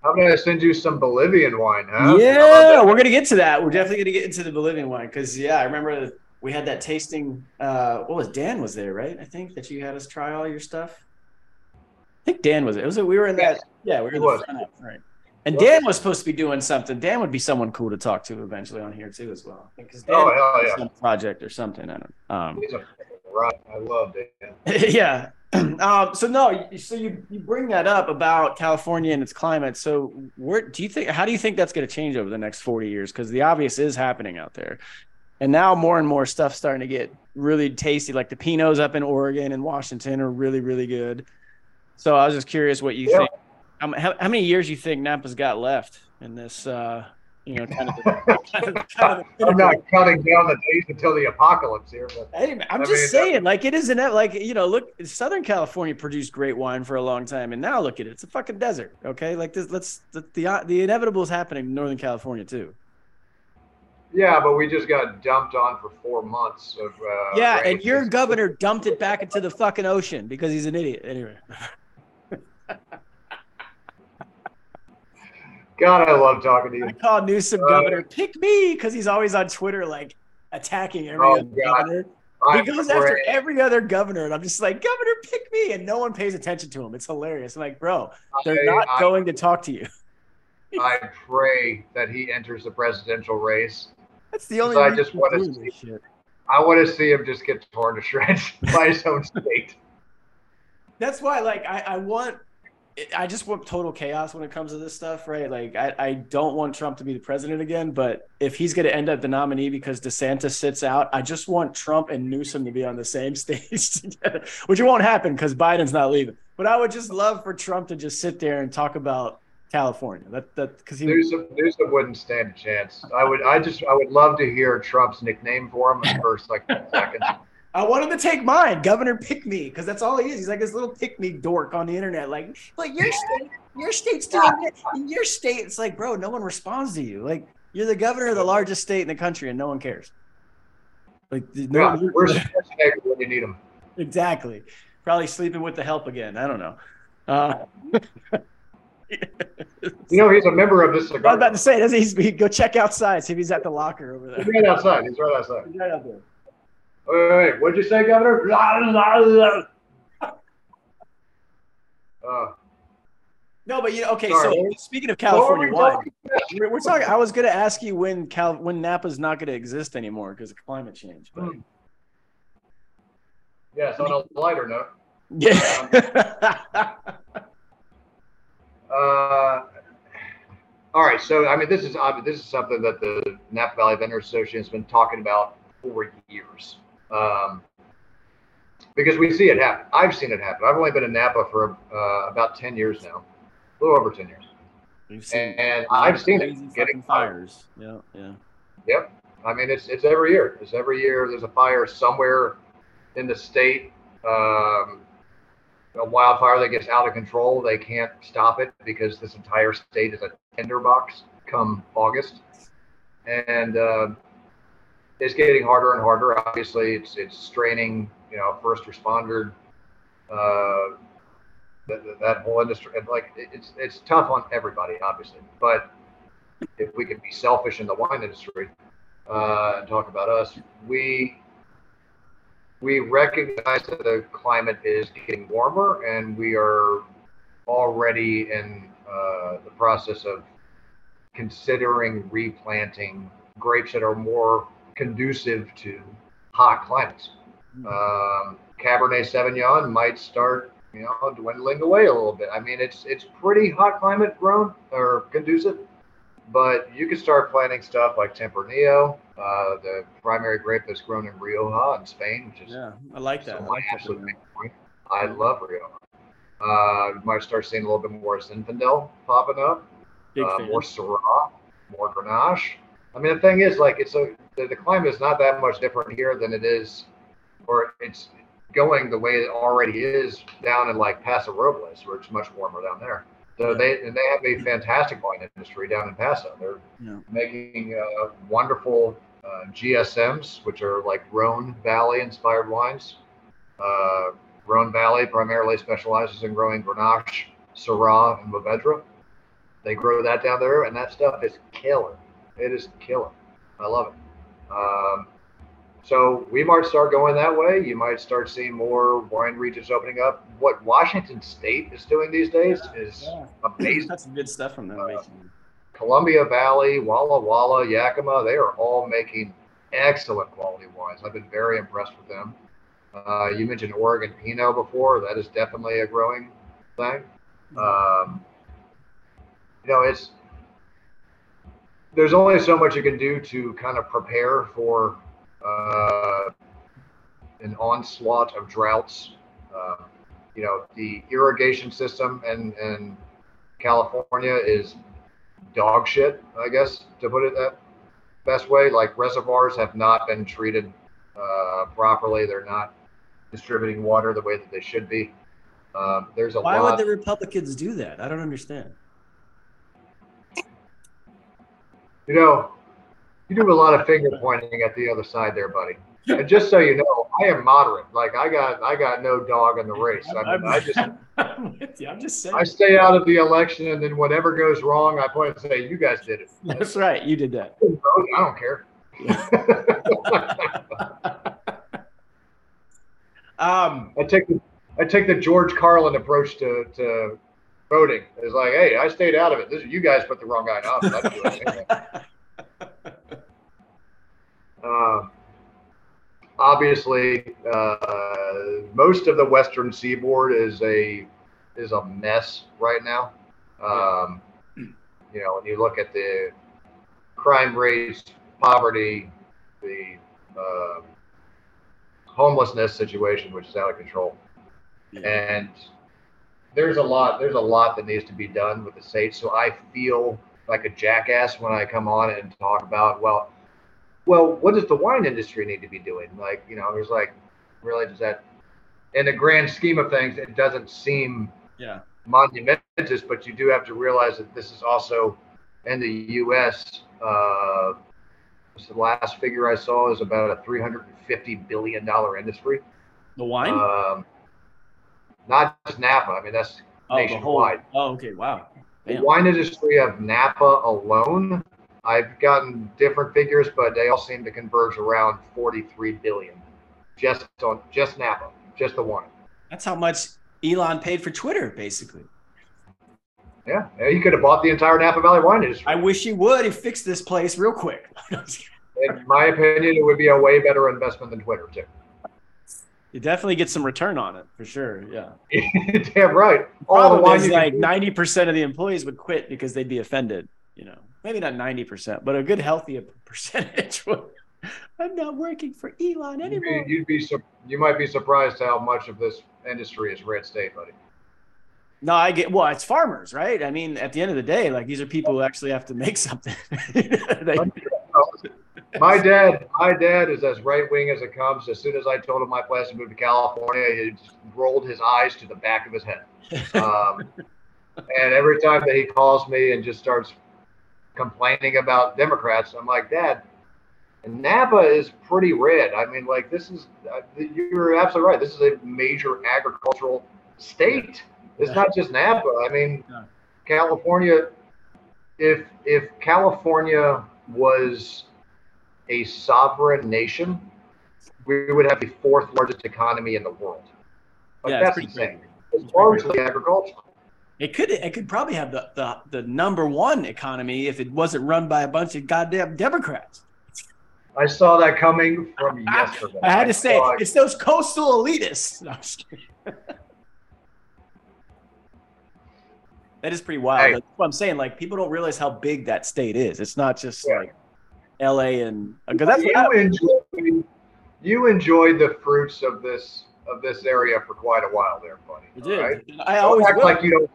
I'm gonna send you some Bolivian wine, huh? Yeah, we're gonna get to that. We're definitely gonna get into the Bolivian wine because yeah, I remember we had that tasting. Uh, what was Dan was there, right? I think that you had us try all your stuff. I think Dan was it. Was It we were in that. Yeah, we were in the front up, right? And Dan was supposed to be doing something. Dan would be someone cool to talk to eventually on here too, as well. Because Dan oh, hell yeah. project or something. I don't. Um, He's a right. I love Dan. yeah, um, so no, so you you bring that up about California and its climate. So where do you think? How do you think that's going to change over the next forty years? Because the obvious is happening out there, and now more and more stuff starting to get really tasty. Like the Pinots up in Oregon and Washington are really really good. So I was just curious what you yeah. think. Um, how, how many years you think Napa's got left in this? Uh, you know, kind of. The, kind of, kind of I'm not counting down the days until the apocalypse here, but hey, I'm I just mean, saying, like it isn't like you know, look, Southern California produced great wine for a long time, and now look at it, it's a fucking desert. Okay, like this, let's the the, the inevitable is happening in Northern California too. Yeah, but we just got dumped on for four months of. Uh, yeah, rain. and your governor dumped it back into the fucking ocean because he's an idiot. Anyway. God, I love talking to you. I call Newsom Uh, governor pick me because he's always on Twitter like attacking every Oh, other God. governor. He I goes after every other governor, and I'm just like, Governor, pick me, and no one pays attention to him. It's hilarious. I'm like, bro, they're I- not I- going to talk to you. I pray that he enters the presidential race. That's the only. I just wanna see- shit. I want to see him just get torn to shreds by his own state. That's why, like, I, I want. I just want total chaos when it comes to this stuff, right? Like, I, I don't want Trump to be the president again, but if he's going to end up the nominee because DeSantis sits out, I just want Trump and Newsom to be on the same stage together, which it won't happen because Biden's not leaving. But I would just love for Trump to just sit there and talk about California. That that because he Newsom, Newsom wouldn't stand a chance. I would, I just, I would love to hear Trump's nickname for him in the first like seconds. I want him to take mine, Governor Pick Me, because that's all he is. He's like this little pick me dork on the internet. Like, like your state, your state's doing it. In your state, it's like, bro, no one responds to you. Like, you're the governor of the largest state in the country, and no one cares. Like, no, Yeah, where's Schwarzenegger when you need him? exactly. Probably sleeping with the help again. I don't know. Uh, You know, he's a member of this I was about to say, does he, he go check outside, see if he's at the locker over there. He's right outside. He's right outside. He's right out there. Wait, wait, wait. What'd you say, Governor? Uh, No, but you know, okay. Sorry, so speaking of California wine, we're, we're talking. I was going to ask you when Cal when Napa's not going to exist anymore because of climate change. But Hmm. Yes, on a lighter note. yeah, Uh, all right, so I mean, this is obvi- this is something that the Napa Valley Vintners Association has been talking about for years, um, because we see it happen. I've seen it happen. I've only been in Napa for uh, about ten years now, a little over ten years, we've seen and I've seen it getting fired. fires. Yeah, yeah. Yep. I mean, it's it's every year. It's every year. There's a fire somewhere in the state. Um, a wildfire that gets out of control. They can't stop it because this entire state is a tinderbox come August, and uh, it's getting harder and harder. Obviously, it's it's straining. You know, first responder. Uh, that, that- whole industry, like it's it's tough on everybody, obviously. But if we could be selfish in the wine industry uh, and talk about us, we we recognize that the climate is getting warmer, and we are already in uh, the process of considering replanting grapes that are more conducive to hot climates. Um, Cabernet Sauvignon might start, you know, dwindling away a little bit. I mean, it's it's pretty hot climate grown or conducive, but you can start planting stuff like Tempranillo, uh, the primary grape that's grown in Rioja in Spain, which is Yeah, I like that. I my like absolute wine. I love Rioja. Uh, you might start seeing a little bit more Zinfandel popping up Big uh, more Syrah, more Grenache. I mean, the thing is, like, it's a the, the climate is not that much different here than it is, or it's going the way it already is down in like Paso Robles, where it's much warmer down there. So Yeah. they and they have a fantastic wine industry down in Paso. They're Yeah. making uh, wonderful uh, GSMs, which are like Rhone Valley inspired wines. Uh, Rhone Valley primarily specializes in growing Grenache, Syrah, and Mourvedre. They grow that down there, and that stuff is killer. It is killer. I love it. Um, so we might start going that way. You might start seeing more wine regions opening up. What Washington State is doing these days is Yeah. amazing. That's some good stuff from them. Uh. Columbia Valley, Walla Walla, Yakima, they are all making excellent quality wines. I've been very impressed with them. Uh, you mentioned Oregon Pinot before. That is definitely a growing thing. Um, you know, it's there's only so much you can do to kind of prepare for uh, an onslaught of droughts. Uh, you know, the irrigation system in, in California is dog shit, I guess, to put it that best way. Like reservoirs have not been treated uh, properly. They're not distributing water the way that they should be. Um, there's a Why lot. would the Republicans do that? I don't understand. You know, You do a lot of finger pointing at the other side there, buddy. And just so you know, I am moderate. Like I got, I got no dog in the race. I mean, I just, I'm with you. I'm just saying. I stay out of the election, and then whatever goes wrong, I point and say, "You guys did it." That's right. You did that. I don't care. Um, I take the, I take the George Carlin approach to, to voting. It's like, hey, I stayed out of it. This you guys put the wrong guy in office. I didn't do anything. Uh, obviously, uh, most of the Western Seaboard is a is a mess right now. Um, you know, when you look at the crime rates, poverty, the uh, homelessness situation, which is out of control, and there's a lot there's a lot that needs to be done with the state. So I feel like a jackass when I come on and talk about well well, what does the wine industry need to be doing? Like, you know, there's like, really, does that, in the grand scheme of things, it doesn't seem yeah. monumentous, but you do have to realize that this is also in the U.S. Uh, the last figure I saw is about a 350 billion dollar industry. The wine? Um, not just Napa. I mean, that's oh, the whole. nationwide. Oh, okay. Wow. The Damn. wine industry of Napa alone, I've gotten different figures, but they all seem to converge around 43 billion, just on just Napa, just the wine. That's how much Elon paid for Twitter, basically. Yeah, yeah, he could have bought the entire Napa Valley wine industry. I wish he would. He fixed this place real quick. In my opinion, it would be a way better investment than Twitter too. You definitely get some return on it for sure. Yeah. Damn right. All the Problem wine is like ninety percent of the employees would quit because they'd be offended. You know, maybe not ninety percent, but a good healthy percentage would. I'm not working for Elon you'd anymore. be, you'd be you might be surprised how much of this industry is red state, buddy. No, I get. Well, it's farmers, right? I mean, at the end of the day, like these are people who actually have to make something. They- My dad, my dad is as right wing as it comes. As soon as I told him my plans to move to California, he just rolled his eyes to the back of his head. Um, and every time that he calls me and just starts complaining about Democrats, I'm like, Dad, Napa is pretty red. I mean, like this is uh, you're absolutely right. This is a major agricultural state. It's not just Napa. I mean. California. If if California was a sovereign nation, we would have the fourth largest economy in the world. Like, Yeah, that's insane. It's largely agricultural. It could it could probably have the, the the number one economy if it wasn't run by a bunch of goddamn Democrats. I saw that coming from yesterday. I had to say it. it's those coastal elitists. No, I'm just kidding. that is pretty wild. Hey. That's what I'm saying. Like people don't realize how big that state is. It's not just Yeah. like L.A. and because that's you enjoyed you enjoyed the fruits of this of this area for quite a while there, buddy. I did. Right? I Don't always act will, like you don't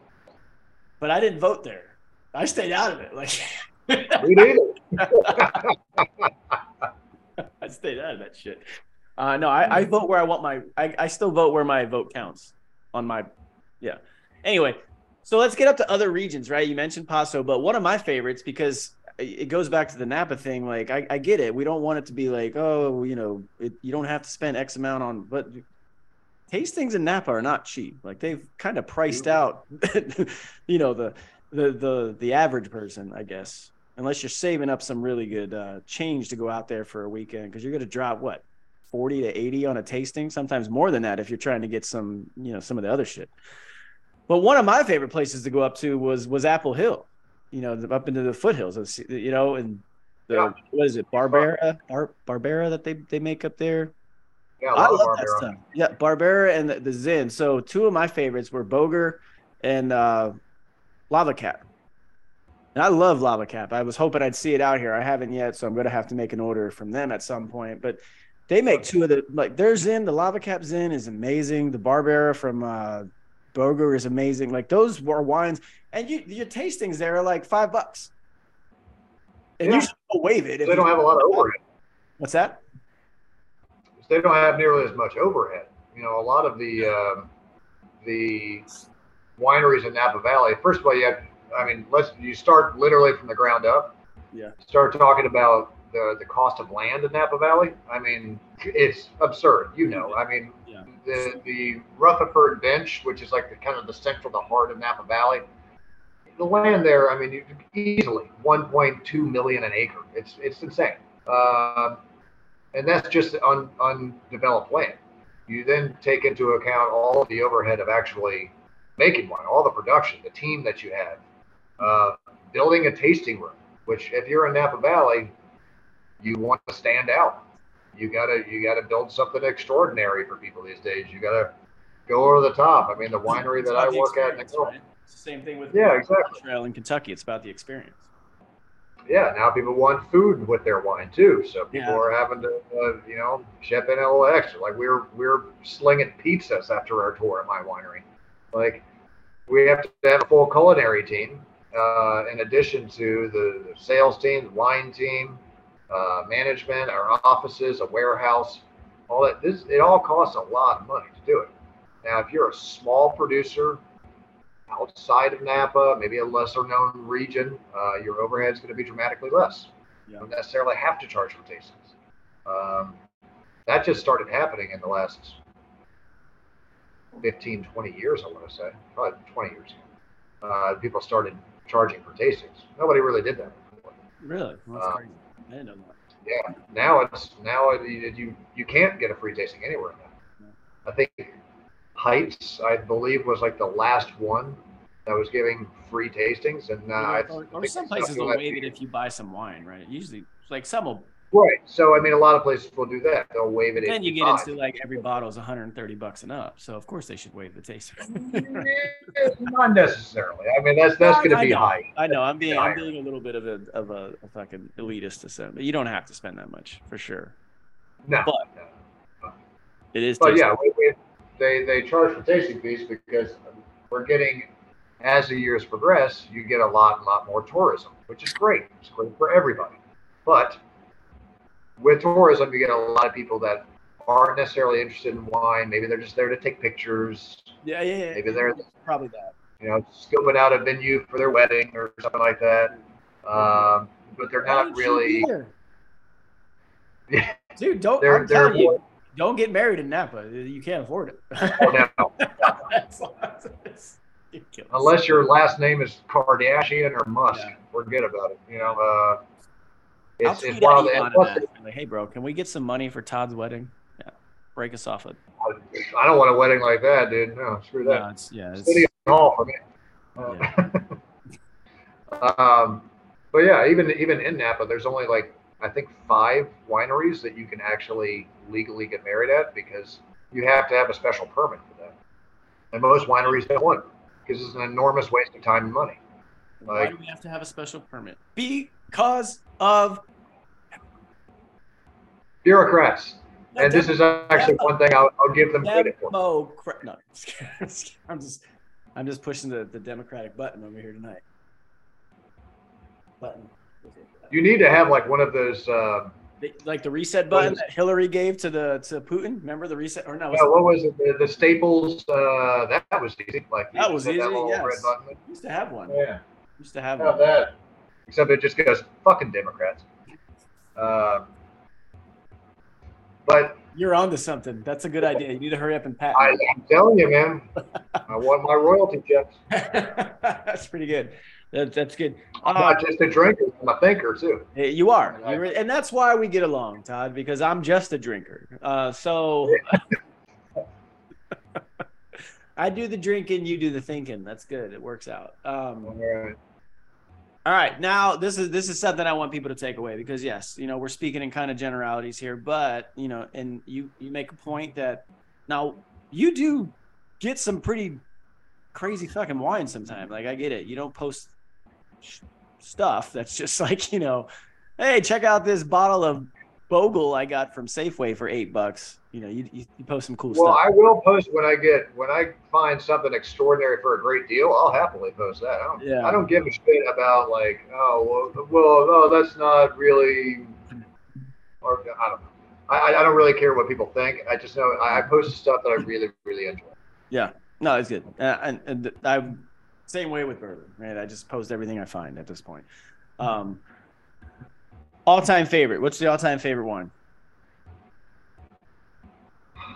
but I didn't vote there. I stayed out of it. Like read either. I stayed out of that shit. Uh, no, I, I vote where I want my. I, I still vote where my vote counts on my. Yeah. Anyway, so let's get up to other regions, right? You mentioned Paso, but one of my favorites because it goes back to the Napa thing. Like I, I get it. We don't want it to be like, oh, you know, it, you don't have to spend X amount on, but tastings in Napa are not cheap. Like they've kind of priced out, you know, the the the the average person, I guess unless you're saving up some really good uh, change to go out there for a weekend because you're going to drop what 40 to 80 on a tasting sometimes more than that if you're trying to get some you know some of the other shit but one of my favorite places to go up to was was apple hill you know up into the foothills you know and the Yeah. what is it barbera Bar, barbera that they they make up there Yeah, I love that stuff. Yeah, Barbera and the, the Zin. So two of my favorites were Boeger and uh, Lava Cap. And I love Lava Cap. I was hoping I'd see it out here. I haven't yet, so I'm going to have to make an order from them at some point. But they make two of the like their Zin. The Lava Cap Zin is amazing. The Barbera from uh, Boeger is amazing. Like those were wines, and you your tastings there are like five bucks. And Yeah. you should go wave it. if They don't have a lot of overhead. What's that? They don't have nearly as much overhead. You know, a lot of the um, the wineries in Napa Valley. First of all, you have. I mean, let's you start literally from the ground up. Yeah. Start talking about the the cost of land in Napa Valley. I mean, it's absurd. You know, I mean, Yeah. the the Rutherford Bench, which is like the kind of the central, the heart of Napa Valley. The land there, I mean, easily 1.2 million an acre. It's it's insane, Um and that's just un, undeveloped land. You then take into account all of the overhead of actually making wine, all the production, the team that you have, uh, building a tasting room. Which, if you're in Napa Valley, you want to stand out. You gotta you gotta build something extraordinary for people these days. You gotta go over the top. I mean, the winery It's that I work at, experience, right? It's the Same thing with Yeah, exactly. Trail in Kentucky. It's about the experience. yeah, now people want food with their wine too. So people Yeah. are having to, uh, you know, chip in a little extra. Like we're we're slinging pizzas after our tour at my winery. Like we have to have a full culinary team uh, in addition to the, the sales team, the wine team, uh, management, our offices, a warehouse, all that. This it all costs a lot of money to do it. Now, if you're a small producer outside of Napa, maybe a lesser known region, uh, your overhead is going to be dramatically less. You don't necessarily have to charge for tastings. Um, that just started happening in the last 15, 20 years, I want to say, probably 20 years. Uh, people started charging for tastings. Nobody really did that before. Really? Well, that's Uh, crazy. I didn't know that. Yeah, now it's now it, you you can't get a free tasting anywhere now. I think Heitz, I believe, was like the last one that was giving free tastings, and uh, I or, or some places will waive it if you buy some wine, right? Usually, like some will. Right. So I mean, a lot of places will do that. They'll waive it. Then you get into like every bottle is 130 bucks and up, so of course they should waive the taste. Eh, Not necessarily. I mean, that's that's going to be know. high. I know. I'm being I'm being a little bit of a of a, a fucking elitist to some, but you don't have to spend that much for sure. No. But- no. It is. But tasty. yeah, we, we, they they charge for tasting fees because we're getting, as the years progress, you get a lot and lot more tourism, which is great. It's great for everybody. But with tourism, you get a lot of people that aren't necessarily interested in wine. Maybe they're just there to take pictures. yeah, yeah, yeah. Maybe they're probably that. you know scoping out a venue for their wedding or something like that. Um, but they're not really. Dude, don't. They're I'm they're telling you, don't get married in Napa. You can't afford it. oh, no. Unless your last name is Kardashian or Musk. Yeah. Forget about it. You know, uh, I'll it's, tweet it's wild. at And Elon plus, and ask like, hey, bro, can we get some money for Todd's wedding? Yeah, break us off i don't want a wedding like that, dude. No, screw that. No, it's yeah, it's, City Hall for me. Uh, um, but yeah, even even in Napa, there's only like I think five wineries that you can actually legally get married at because you have to have a special permit for that, and most wineries don't want because it's an enormous waste of time and money. why do we have to have a special permit? Because of. Bureaucrats, and this is actually one thing I'll, I'll give them credit for. Democrat. No, I'm just, I'm just pushing the, the Democratic button over here tonight. Button. You need to have like one of those. Uh, Like the reset button that Hillary gave to the to Putin. Remember the reset or no? was yeah, it- what was it? The, the Staples. Uh, that, that was easy. Like That just was hit easy, little yes. red button. we used to have one. Yeah. Used to have How one. that? Except it just goes fucking Democrats. Uh, but You're onto something. That's a good idea. You need to hurry up and I, patent. I'm telling you, man, I want my royalty checks. that's pretty good. That, that's good. I'm Uh, not just a drinker, I'm a thinker too. You are, and that's why we get along, Todd. Because I'm just a drinker. Uh, so I do the drinking, you do the thinking. That's good. It works out. Um, All right. All right, now this is this is something I want people to take away because yes, you know we're speaking in kind of generalities here, but you know, and you you make a point that now you do get some pretty crazy fucking wine sometimes. Like I get it. You don't post sh- stuff that's just like you know, hey, check out this bottle of Bogle I got from Safeway for eight bucks. You know, you you, you post some cool Well, stuff. I will post when I get when I find something extraordinary for a great deal. I'll happily post that. I don't. Yeah. I don't give a shit about like oh well, well no that's not really or I don't know. I, I- I don't really care what people think. I just know I, I post stuff that I really really enjoy. Yeah. No, it's good. Uh, and and I same way with bourbon, right? I just post everything I find at this point. Um, All time favorite. What's the all time favorite one?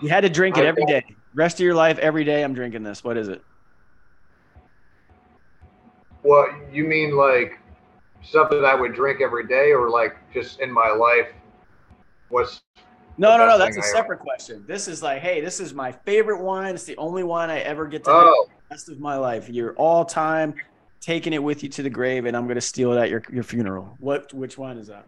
You had to drink it every day. Rest of your life, every day. I'm drinking this. What is it? Well, you mean like something I would drink every day, or like just in my life? What's No, no, no. That's a I ever- separate question. This is like, hey, this is my favorite wine. It's the only wine I ever get to oh drink the rest of my life. You're all time taking it with you to the grave, and I'm gonna steal it at your your funeral. What? Which wine is that?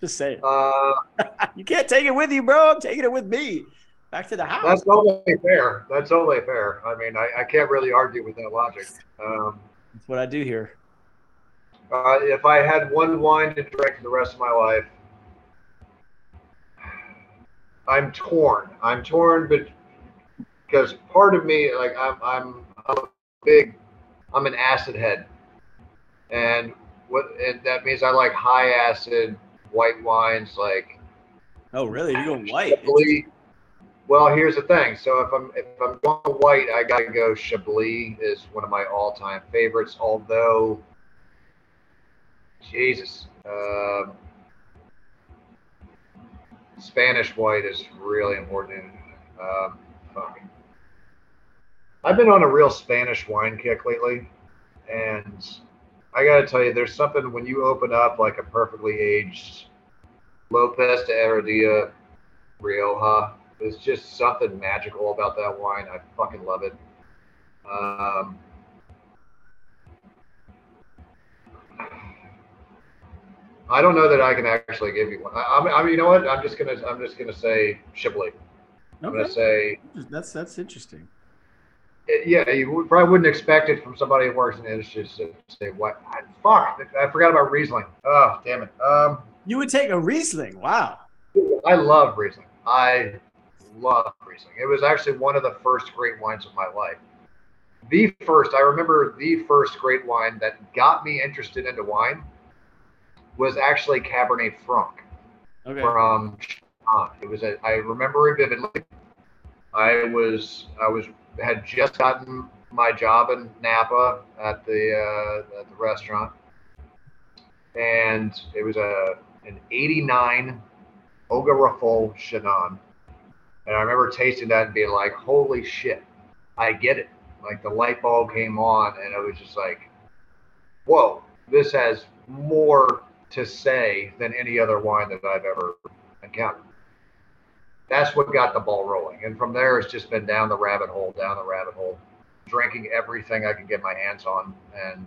Just say it. uh, You can't take it with you, bro. I'm taking it with me. Back to the house. that's only fair. That's only fair. I mean, I, I can't really argue with that logic. Um, That's what I do here. uh, if I had one wine to drink the rest of my life, I'm torn. I'm torn, but because part of me, like I'm, I'm, I'm a big, I'm an acid head, and what and that means I like high acid white wines, like Oh, really? You're going white? Chablis. Well, here's the thing. So if I'm if I'm going white, I gotta go Chablis is one of my all-time favorites. Although, Jesus, um, Spanish white is really important. Um. I've been on a real Spanish wine kick lately, and I gotta tell you, there's something when you open up like a perfectly aged Lopez de Heredia Rioja. There's just something magical about that wine. I fucking love it. Um, I don't know that I can actually give you one. I, I, mean, I mean, you know what? I'm just gonna, I'm just gonna say Chablis. I'm gonna say, That's that's interesting. Yeah, you probably wouldn't expect it from somebody who works in the industry to say what. I, fuck, I forgot about Riesling. Oh, damn it. Um, You would take a Riesling. Wow. I love Riesling. I love Riesling. It was actually one of the first great wines of my life. The first, I remember the first great wine that got me interested into wine was actually Cabernet Franc Okay. from. It was a, I remember it vividly. I was I was had just gotten my job in Napa at the uh, at the restaurant, and it was a an '89 Olga Raffault Chinon, and I remember tasting that and being like, "Holy shit, I get it!" Like the light bulb came on, and it was just like, "Whoa, this has more to say than any other wine that I've ever encountered." That's what got the ball rolling, and from there it's just been down the rabbit hole, down the rabbit hole, drinking everything I can get my hands on, and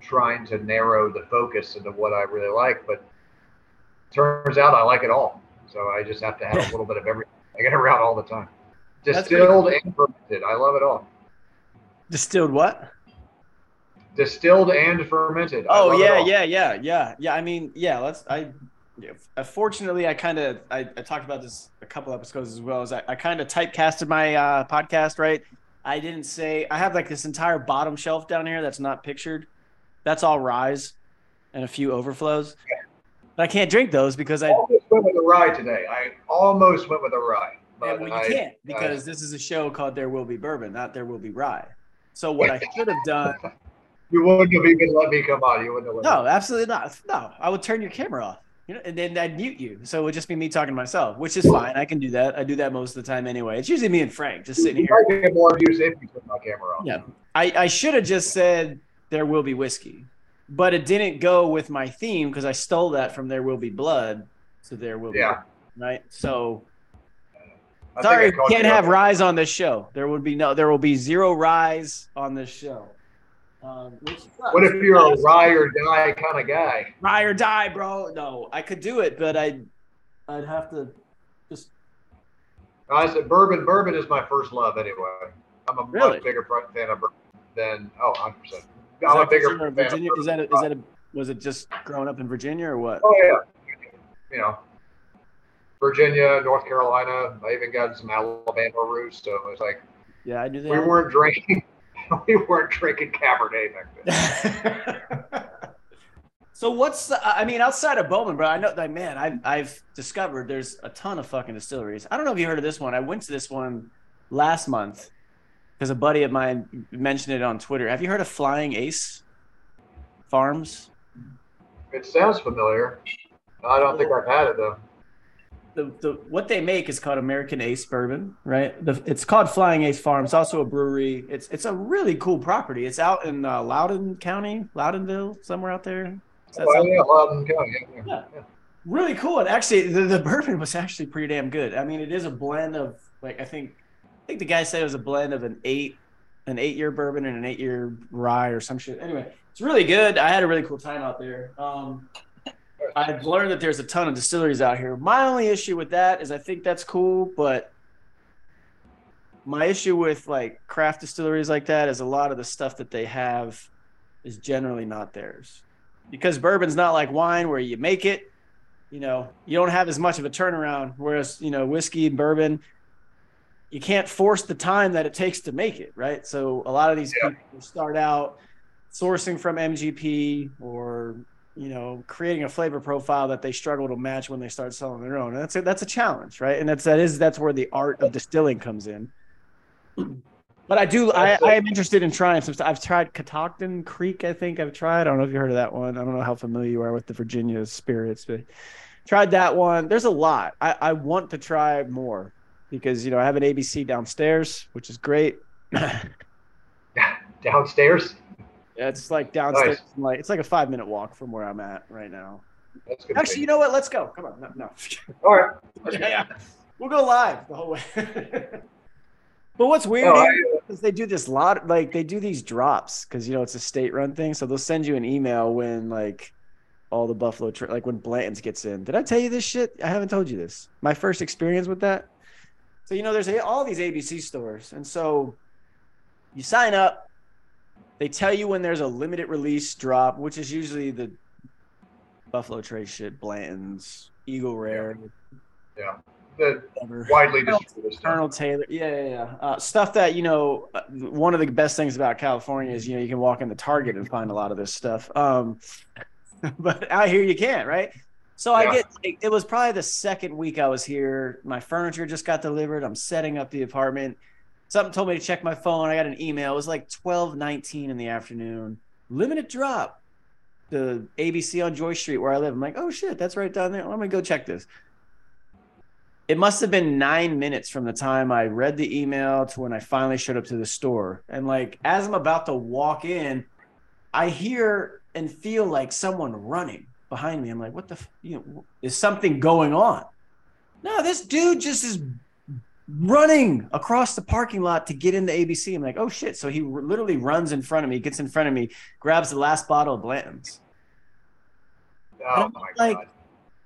trying to narrow the focus into what I really like. But turns out I like it all, so I just have to have a little bit of everything. I get around all the time. Distilled and fermented, I love it all. Distilled what? Distilled and fermented. Oh yeah, yeah, yeah, yeah, yeah. I mean, yeah. Let's. I. Yeah, fortunately, I kind of I, I talked about this a couple episodes as well. As I, I kind of typecasted my uh, podcast, right? I didn't say I have like this entire bottom shelf down here that's not pictured. That's all rise, and a few overflows. But I can't drink those because I. I almost went with a rye today. I almost went with a rye. But well, you I, can't because this is a show called There Will Be Bourbon, not There Will Be Rye. So what I should have done you wouldn't have even let me come on. You wouldn't have No, absolutely not. No, I would turn your camera off. You know, and then I'd mute you. So it would just be me talking to myself, which is fine. I can do that. I do that most of the time anyway. It's usually me and Frank just sitting here. might get more views if you turn my camera on. Yeah. I, I should have just said there will be whiskey, but it didn't go with my theme because I stole that from There Will Be Blood. So there will be Yeah. right. So I sorry, can't have rise on this show. There would be no. There will be zero rise on this show. Um. What if you're a rye or die kind of guy? ride or die, bro. No, I could do it, but I'd I'd have to just I said bourbon. Bourbon is my first love anyway. I'm a Really? much bigger front fan of bourbon than oh, 100 percent. I'm a bigger Virginia, fan. Virginia of is that a, is that a was it just growing up in Virginia or what? Oh yeah, you know, Virginia, North Carolina. I even got some Alabama roots, so it's like Yeah, I do that. we weren't drinking. We weren't drinking Cabernet back then. so what's the, I mean outside of Bowman, bro? I know that man. I've I've discovered there's a ton of fucking distilleries. I don't know if you heard of this one. I went to this one last month because a buddy of mine mentioned it on Twitter. Have you heard of Flying Ace Farms? It sounds familiar. I don't think I've had it though. The, the what they make is called American Ace Bourbon, right? The, it's called Flying Ace Farm. It's also a brewery. It's it's a really cool property. It's out in uh, Loudoun County, Loudonville, somewhere out there. Oh, yeah, Loudoun County. Yeah, Yeah. yeah. really cool. And actually, the, the bourbon was actually pretty damn good. I mean, it is a blend of like I think I think the guy said it was a blend of an eight an eight year bourbon and an eight year rye or some shit. Anyway, it's really good. I had a really cool time out there. Um, I've learned that there's a ton of distilleries out here. My only issue with that is I think that's cool, but my issue with like craft distilleries like that is a lot of the stuff that they have is generally not theirs. Because bourbon's not like wine where you make it, you know, you don't have as much of a turnaround. Whereas, you know, whiskey and bourbon, you can't force the time that it takes to make it, right? So a lot of these Yeah. people start out sourcing from MGP or you know creating a flavor profile that they struggle to match when they start selling their own. And that's a, that's a challenge, right? And that's that is that's where the art of distilling comes in. But I do I, I am interested in trying some stuff. I've tried Catoctin Creek, I think I've tried. I don't know if you heard of that one. I don't know how familiar you are with the Virginia spirits, but tried that one. There's a lot. I, I want to try more because you know I have an ABC downstairs, which is great. Downstairs. It's like downstairs, Nice. like it's like a five minute walk from where I'm at right now. Actually, you know what? Let's go. Come on, no, no. all right. yeah, yeah. we'll go live the whole way. but what's weird I, is they do this lot, like they do these drops because you know it's a state run thing. So they'll send you an email when like all the Buffalo, like when Blanton's gets in. Did I tell you this shit? I haven't told you this. My first experience with that. So you know, there's a, all these ABC stores, and so you sign up. They tell you when there's a limited release drop, which is usually the Buffalo Trace shit, Blanton's, Eagle Rare, yeah, the whatever. widely distributed stuff. Colonel Taylor, yeah, yeah, yeah. Uh, stuff that you know. uh, One of the best things about California is you know you can walk into Target and find a lot of this stuff. Um, but out here you can't, right? So I get like, it was probably the second week I was here. My furniture just got delivered. I'm setting up the apartment. Something told me to check my phone. I got an email. It was like 12:19 in the afternoon. Limited drop. The ABC on Joy Street where I live. I'm like, oh shit, that's right down there. I'm gonna go check this it must have been nine minutes from the time I read the email to when I finally showed up to the store. And like as I'm about to walk in, I hear and feel like someone running behind me. I'm like, what the, f-? you know, is something going on? No, this dude just is running across the parking lot to get into ABC. I'm like, oh shit. So he r- literally runs in front of me, gets in front of me, grabs the last bottle of Blanton's. Oh my like- god.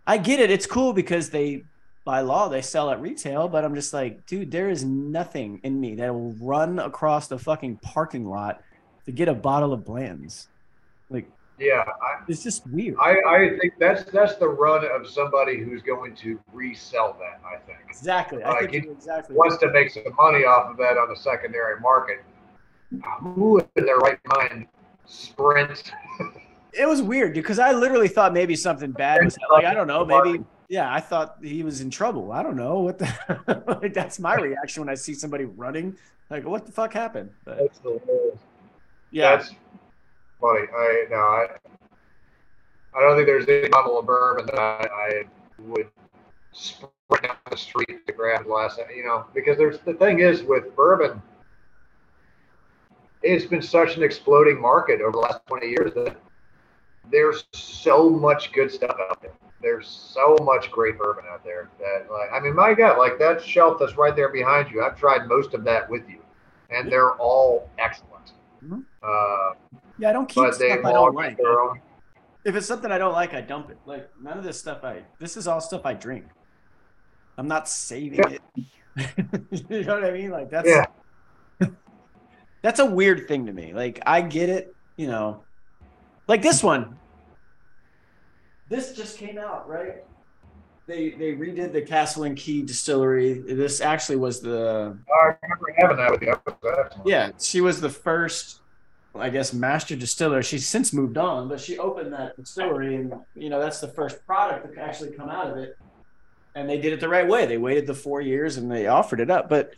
I get it. It's cool because they, by law, they sell at retail. But I'm just like, dude, there is nothing in me that will run across the fucking parking lot to get a bottle of Bland's. Like, Yeah, I, it's just weird. I, I think that's that's the run of somebody who's going to resell that. I think exactly. I Like, think exactly. wants to make some money off of that on the secondary market. Who in their right mind sprints? It was weird because I literally thought maybe something bad was like I don't know maybe yeah I thought he was in trouble I don't know what the like that's my reaction when I see somebody running like what the fuck happened but That's the yeah That's funny. I no, I I don't think there's any bottle of bourbon that I, I would sprint down the street to grab the last. You know, because there's the thing is with bourbon, it's been such an exploding market over the last 20 years that there's so much good stuff out there. There's so much great bourbon out there that, like, I mean, my God, like that shelf that's right there behind you. I've tried most of that with you, and they're all excellent. Mhm. Uh, yeah I don't keep stuff I don't like if it's something I don't like I dump it like none of this stuff I this is all stuff I drink I'm not saving it you know what I mean like that's Yeah. that's a weird thing to me. Like I get it, you know. Like this one. This just came out, right? They they redid the Castle and Key distillery. This actually was the I remember having that with you. That was excellent. yeah, she was the first I guess master distiller. She's since moved on, but she opened that distillery and you know, that's the first product that actually come out of it. And they did it the right way. They waited the 4 years and they offered it up, but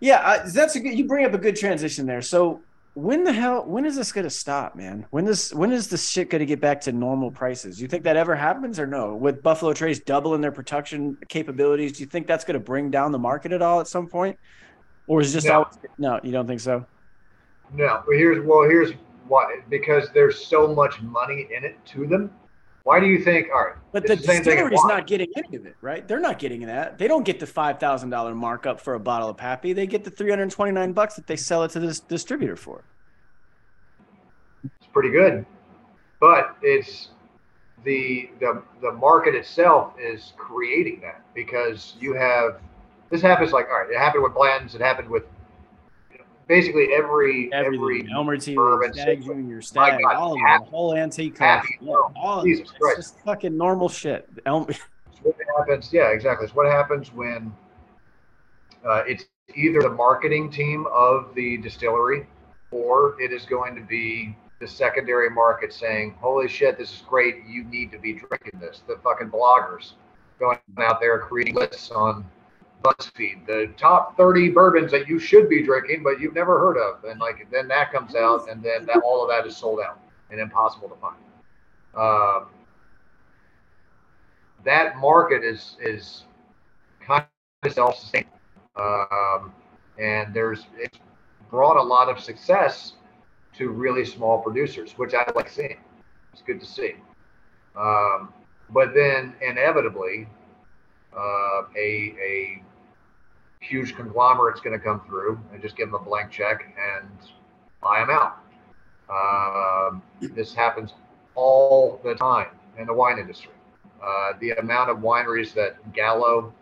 yeah, I, that's a good. You bring up a good transition there. So when the hell when is this gonna stop, man? When this when is this shit gonna get back to normal prices? Do you think that ever happens or no? With Buffalo Trace doubling their production capabilities, do you think that's gonna bring down the market at all at some point? Or is it just No. always no, you don't think so? No, but here's well, here's why. Because there's so much money in it to them. Why do you think? All right, But the at distillery's not getting any of it, right? They're not getting that. They don't get the five thousand dollar markup for a bottle of Pappy. They get the three hundred twenty nine bucks that they sell it to this distributor for. It's pretty good, but it's the the the market itself is creating that because you have this happens like all right, it happened with blends, it happened with basically every Everything. every Elmer T. bourbon, Stagg Junior, Stagg, God, all of them, Pappy- the whole antique Pappy. Yeah, all of Jesus it. Christ. It's just fucking normal shit. Elm, what happens. Yeah, exactly. It's what happens when uh, it's either the marketing team of the distillery or it is going to be the secondary market saying, "Holy shit, this is great! You need to be drinking this." The fucking bloggers going out there creating lists on BuzzFeed, the top 30 bourbons that you should be drinking, but you've never heard of, and like then that comes out, and then that, all of that is sold out and impossible to find. Um, that market is is kind of self-sustaining, um, and there's it's brought a lot of success to really small producers, which I like seeing. It's good to see. Um, but then inevitably, uh, a a huge conglomerate's going to come through and just give them a blank check and buy them out. Um, this happens all the time in the wine industry. Uh, the amount of wineries that Gallo,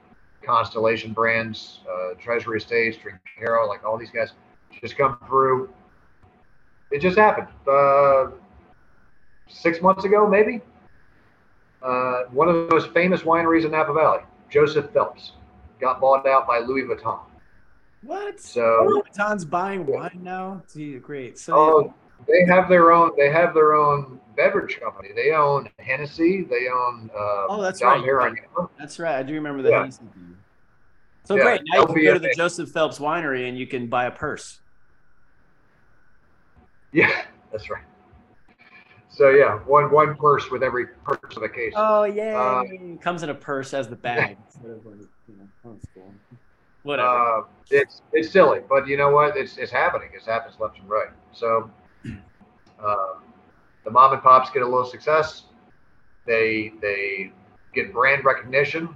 Constellation Brands, uh, Treasury Estates, Drinkero, like all these guys just come through. It just happened uh, six months ago, maybe. Uh, one of the most famous wineries in Napa Valley, Joseph Phelps, got bought out by Louis Vuitton. what? So- Louis Vuitton's buying wine now. Gee, great. So Oh, they have their own. They have their own beverage company. They own Hennessy. They own. Uh, Oh, that's Dom right. Perignon. that's right. I do remember the Yeah. Hennessy thing. So Yeah, great. Now you can go to the Joseph Phelps Winery and you can buy a purse. Yeah, that's right. So yeah, one one purse with every purse of a case. Oh yeah, Uh, comes in a purse as the bag. instead of like, you know, that's cool. Whatever. Uh, it's it's silly, but you know what? It's it's happening. It happens left and right. So um, the mom and pops get a little success. They they get brand recognition,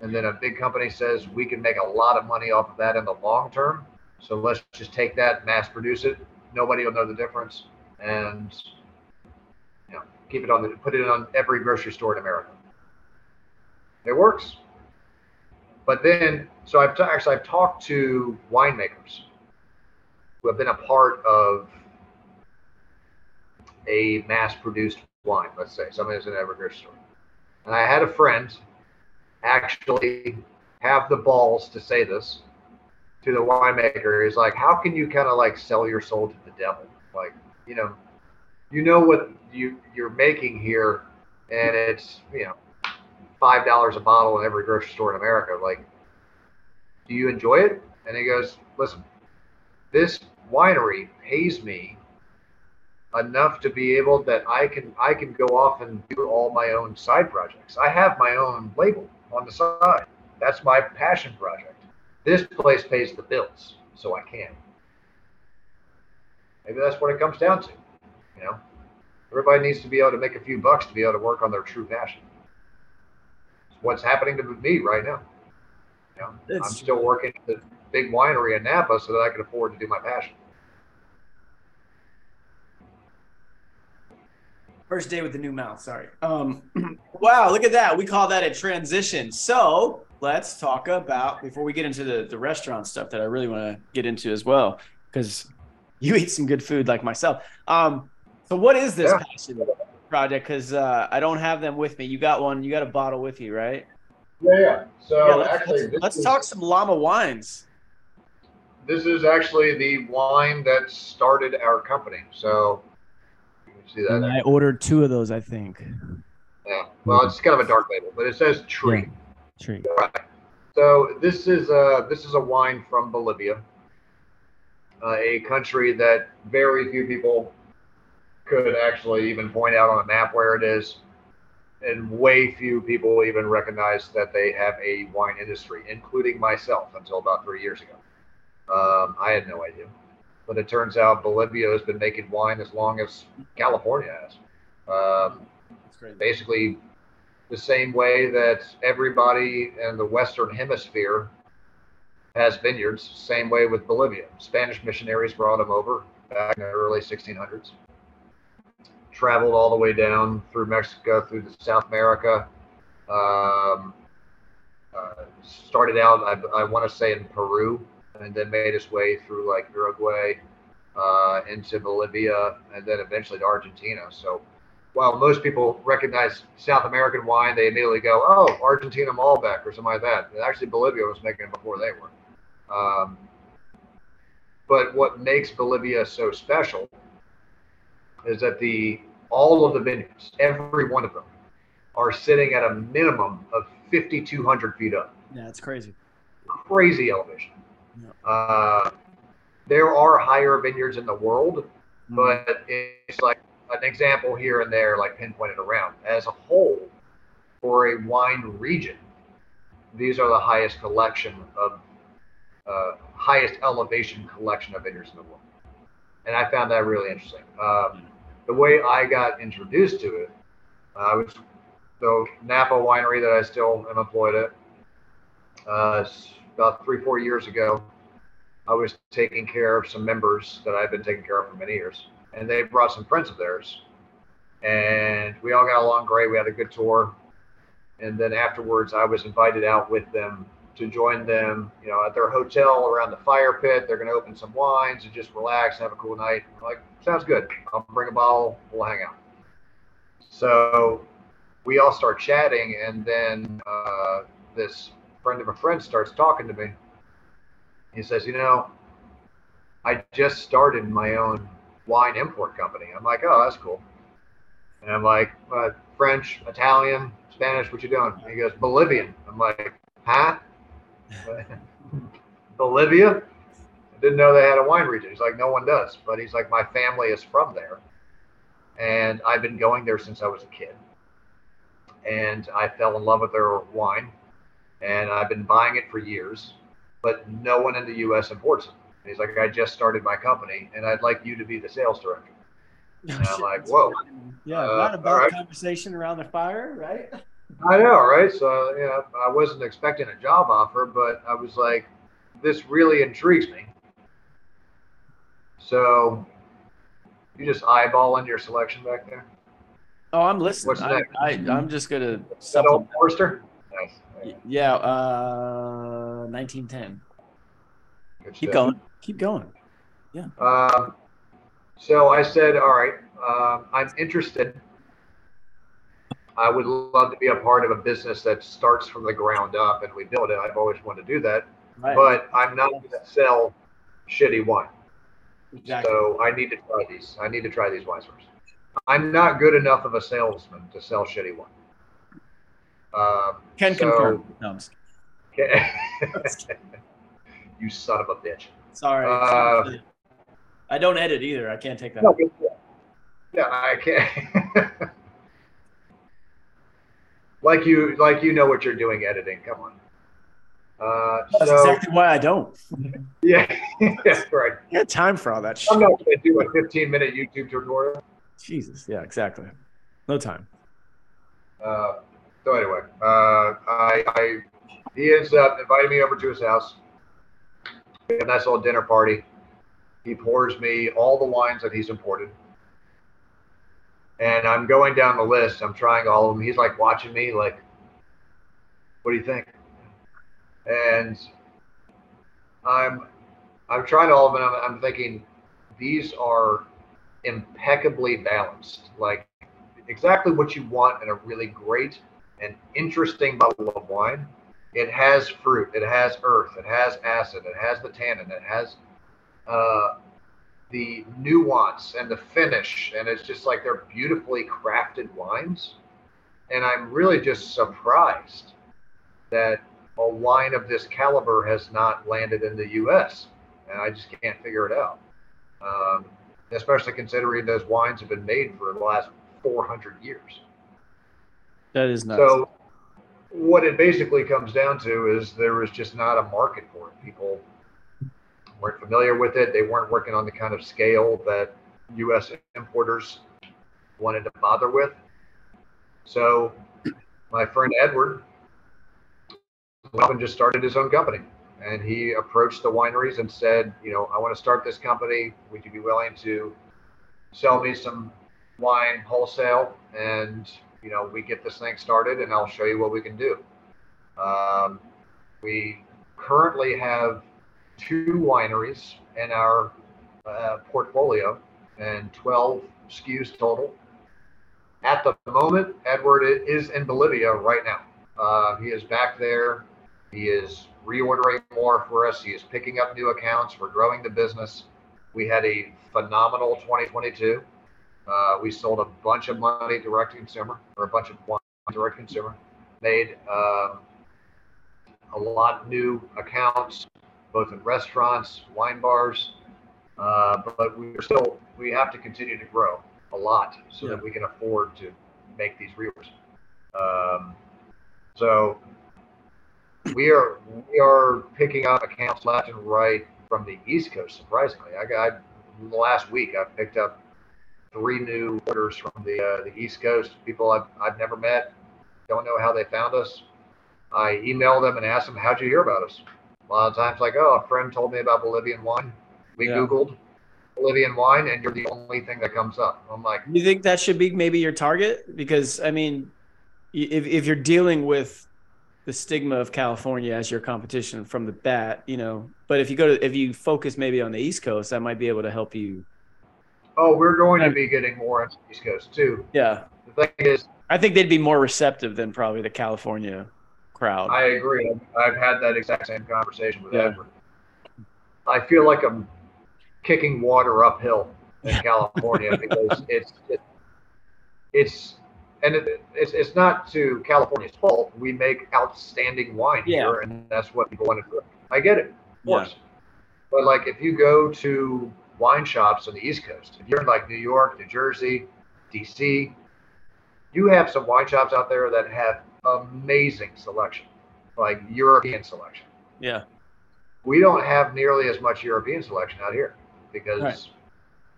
and then a big company says we can make a lot of money off of that in the long term. So let's just take that, mass produce it. Nobody will know the difference, and you know, keep it on the put it on every grocery store in America. It works. But then, so I've ta- actually I've talked to winemakers who have been a part of a mass-produced wine. Let's say somebody who's in every grocery store, and I had a friend actually have the balls to say this to the winemaker. He's like, "How can you kind of like sell your soul to the devil? Like, you know, you know what you you're making here, and it's you know." five dollars a bottle in every grocery store in America. Like, do you enjoy it? And he goes, listen, this winery pays me enough to be able that I can I can go off and do all my own side projects. I have my own label on the side. That's my passion project. This place pays the bills, so I can. Maybe that's what it comes down to. You know, everybody needs to be able to make a few bucks to be able to work on their true passion what's happening to me right now. You know, I'm still working at the big winery in Napa so that I can afford to do my passion. First day with the new mouth. Sorry. Um, wow, look at that. We call that a transition. So let's talk about before we get into the the restaurant stuff that I really want to get into as well, because you eat some good food like myself. Um, so what is this Yeah. passion project? Because uh, I don't have them with me. You got one. You got a bottle with you, right? Yeah, yeah. So yeah. Let's, actually, let's, let's is, talk some llama wines. This is actually the wine that started our company. So you can see that. And. I ordered two of those. I think. Yeah. Well, it's kind of a dark label, but it says tree. Tree. Right. So this is a this is a wine from Bolivia. uh, a country that very few people could actually even point out on a map where it is. And way few people even recognize that they have a wine industry, including myself until about three years ago. Um, I had no idea. But it turns out Bolivia has been making wine as long as California has. Um, basically the same way that everybody in the Western Hemisphere has vineyards, same way with Bolivia. Spanish missionaries brought them over back in the early 1600s. Traveled all the way down through Mexico, through the South America. Um, uh, started out, I, I want to say, in Peru, and then made his way through like Uruguay, uh, into Bolivia, and then eventually to Argentina. So while most people recognize South American wine, they immediately go, "Oh, Argentina Malbec" or something like that. And actually, Bolivia was making it before they were. Um, but what makes Bolivia so special is that the all of the vineyards, every one of them, are sitting at a minimum of 5,200 feet up. Yeah, it's crazy. Crazy elevation. Yeah. Uh, there are higher vineyards in the world, Mhm. but it's like an example here and there, like pinpointed around. As a whole, for a wine region, these are the highest collection of, uh, highest elevation collection of vineyards in the world. And I found that really interesting. Um, the way I got introduced to it, I was the Napa winery that I still am employed at. Uh, about three, four years ago, I was taking care of some members that I've been taking care of for many years, and they brought some friends of theirs, and we all got along great. We had a good tour, and then afterwards, I was invited out with them to join them, you know, at their hotel around the fire pit. They're going to open some wines and just relax, and have a cool night. I'm like, sounds good. I'll bring a bottle. We'll hang out. So we all start chatting, and then uh, this friend of a friend starts talking to me. He says, "You know, I just started my own wine import company." I'm like, "Oh, that's cool." And I'm like, uh, "French, Italian, Spanish? What you doing?" And he goes, "Bolivian." I'm like, "Huh? Bolivia?" I didn't know they had a wine region. He's like, "No one does," but he's like, "My family is from there, and I've been going there since I was a kid." And I fell in love with their wine, and I've been buying it for years but no one in the U.S. imports it. And he's like, I just started my company, and I'd like you to be the sales director. Oh, I'm shit, like, whoa. Yeah, Uh, not a bad all right. conversation around the fire, right? I know, right? So, know, I wasn't expecting a job offer, but I was like, this really intrigues me. So, you just eyeballing your selection back there? Oh, I'm listening. What's I? I, I'm just gonna Is that old supplement. Forester? Nice. Yeah, uh, 1910. Good Keep stuff. going. Keep going. Yeah. Um, so I said, all right, um, I'm interested. I would love to be a part of a business that starts from the ground up and we build it. I've always wanted to do that, Right. but I'm not going to sell shitty wine. exactly. So I need to try these. I need to try these wines first. I'm not good enough of a salesman to sell shitty wine. Um, Can so- confirm. No, just you son of a bitch. Sorry. Uh, I don't edit either. I can't take that. No, yeah, I can't. like you, like you know what you're doing editing. Come on. Uh, That's so exactly why I don't. yeah, yeah, right. I got time for all that Shit. I'm not going to do a 15 minute YouTube tutorial. Jesus. Yeah, exactly. No time. Uh, so anyway, uh, I, I, he ends up inviting me over to his house. A nice little dinner party. He pours me all the wines that he's imported. And I'm going down the list. I'm trying all of them. He's like watching me, like, what do you think? And I'm, I'm trying all of them. I'm, I'm thinking these are impeccably balanced. Like, exactly what you want in a really great and interesting bottle of wine. It has fruit, it has earth, it has acid, it has the tannin, it has uh, the nuance and the finish, and it's just like they're beautifully crafted wines. And I'm really just surprised that a wine of this caliber has not landed in the U.S. and I just can't figure it out. Um, especially considering those wines have been made for the last 400 years. That is nuts. So, what it basically comes down to is there was just not a market for it. People weren't familiar with it. They weren't working on the kind of scale that U.S. importers wanted to bother with. So, my friend Edward went up and just started his own company. And he approached the wineries and said, you know, I want to start this company. Would you be willing to sell me some wine wholesale? And, you know, we get this thing started and I'll show you what we can do. Um, we currently have two wineries in our uh, portfolio and 12 SKUs total. At the moment, Edward is in Bolivia right now. Uh, he is back there. He is reordering more for us. He is picking up new accounts. We're growing the business. We had a phenomenal 2022. Uh, we sold a bunch of money direct to consumer, or a bunch of wine direct to consumer. Made um, a lot new accounts, both in restaurants, wine bars. Uh, but we're still we have to continue to grow a lot so Yeah. that we can afford to make these reorders. Um, so we are we are picking up accounts left and right from the East Coast. Surprisingly, I got last week I picked up three new orders from the uh, the East Coast. People I've I've never met, don't know how they found us. I emailed them and asked them, "How'd you hear about us?" A lot of times, like, "Oh, a friend told me about Bolivian wine. We Yeah. Googled Bolivian wine, and you're the only thing that comes up." I'm like, You think that should be maybe your target? Because I mean, if if you're dealing with the stigma of California as your competition from the bat, you know, but if you go to if you focus maybe on the East Coast, that might be able to help you. "Oh, we're going to be getting more into the East Coast too." Yeah, The thing is, I think they'd be more receptive than probably the California crowd. I agree. I've, had that exact same conversation with Yeah. Edward. I feel like I'm kicking water uphill in California because it's it, it's and it, it's it's not to California's fault. We make outstanding wine Yeah. here, and that's what people want to do. I get it, of Yeah. course. But like, if you go to wine shops on the East Coast, if you're in like New York, New Jersey, DC, you have some wine shops out there that have amazing selection, like European selection. yeah, We don't have nearly as much European selection out here because Right.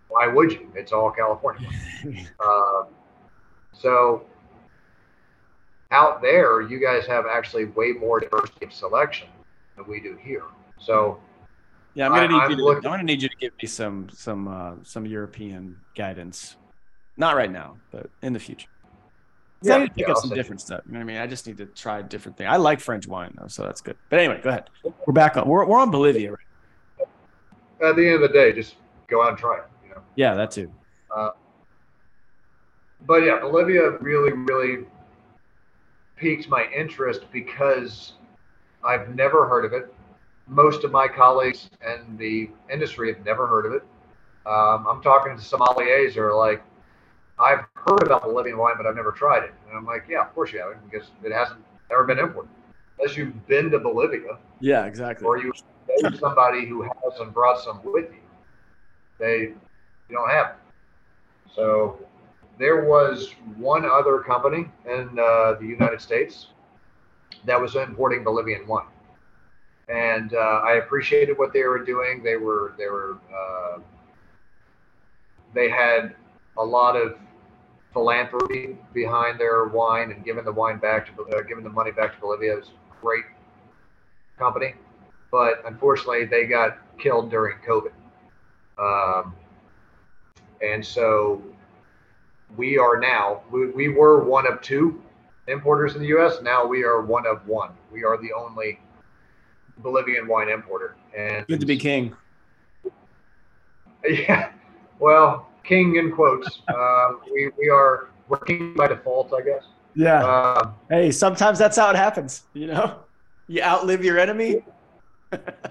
why would you? It's all California. Um, so out there, you guys have actually way more diversity of selection than we do here. So yeah. I'm gonna I- need I'm you. To, looking- I'm gonna need you to give me some some uh, some European guidance. Not right now, but in the future. 'Cause I need to pick yeah, up I'll some different stuff. You know what I mean? I just need to try a different things. I like French wine though, so that's good. But anyway, go ahead. We're back on. We're, we're on Bolivia, right? At the end of the day, just go out and try it. You know. Yeah, that too. but yeah, Bolivia really, really piqued my interest because I've never heard of it. Most of my colleagues and the industry have never heard of it. Um, I'm talking to sommeliers who are like, I've heard about Bolivian wine, but I've never tried it. And I'm like, yeah, of course you haven't, because it hasn't ever been imported. Unless you've been to Bolivia Yeah, exactly. or you know somebody who has and brought some with you. They you don't have. it. So there was one other company in uh, the United States that was importing Bolivian wine, and uh, I appreciated what they were doing. They were they were uh, they had a lot of philanthropy behind their wine and giving the wine back to uh, giving the money back to Bolivia. A great company but unfortunately they got killed during COVID. Um, and so we are now, we, we were one of two importers in the U.S. Now we are one of one. We are the only Bolivian wine importer. And Good to be king. Yeah, well, king in quotes. Um, we, we are, we're by default, I guess. Yeah. Um, hey, sometimes that's how it happens. You know, you outlive your enemy.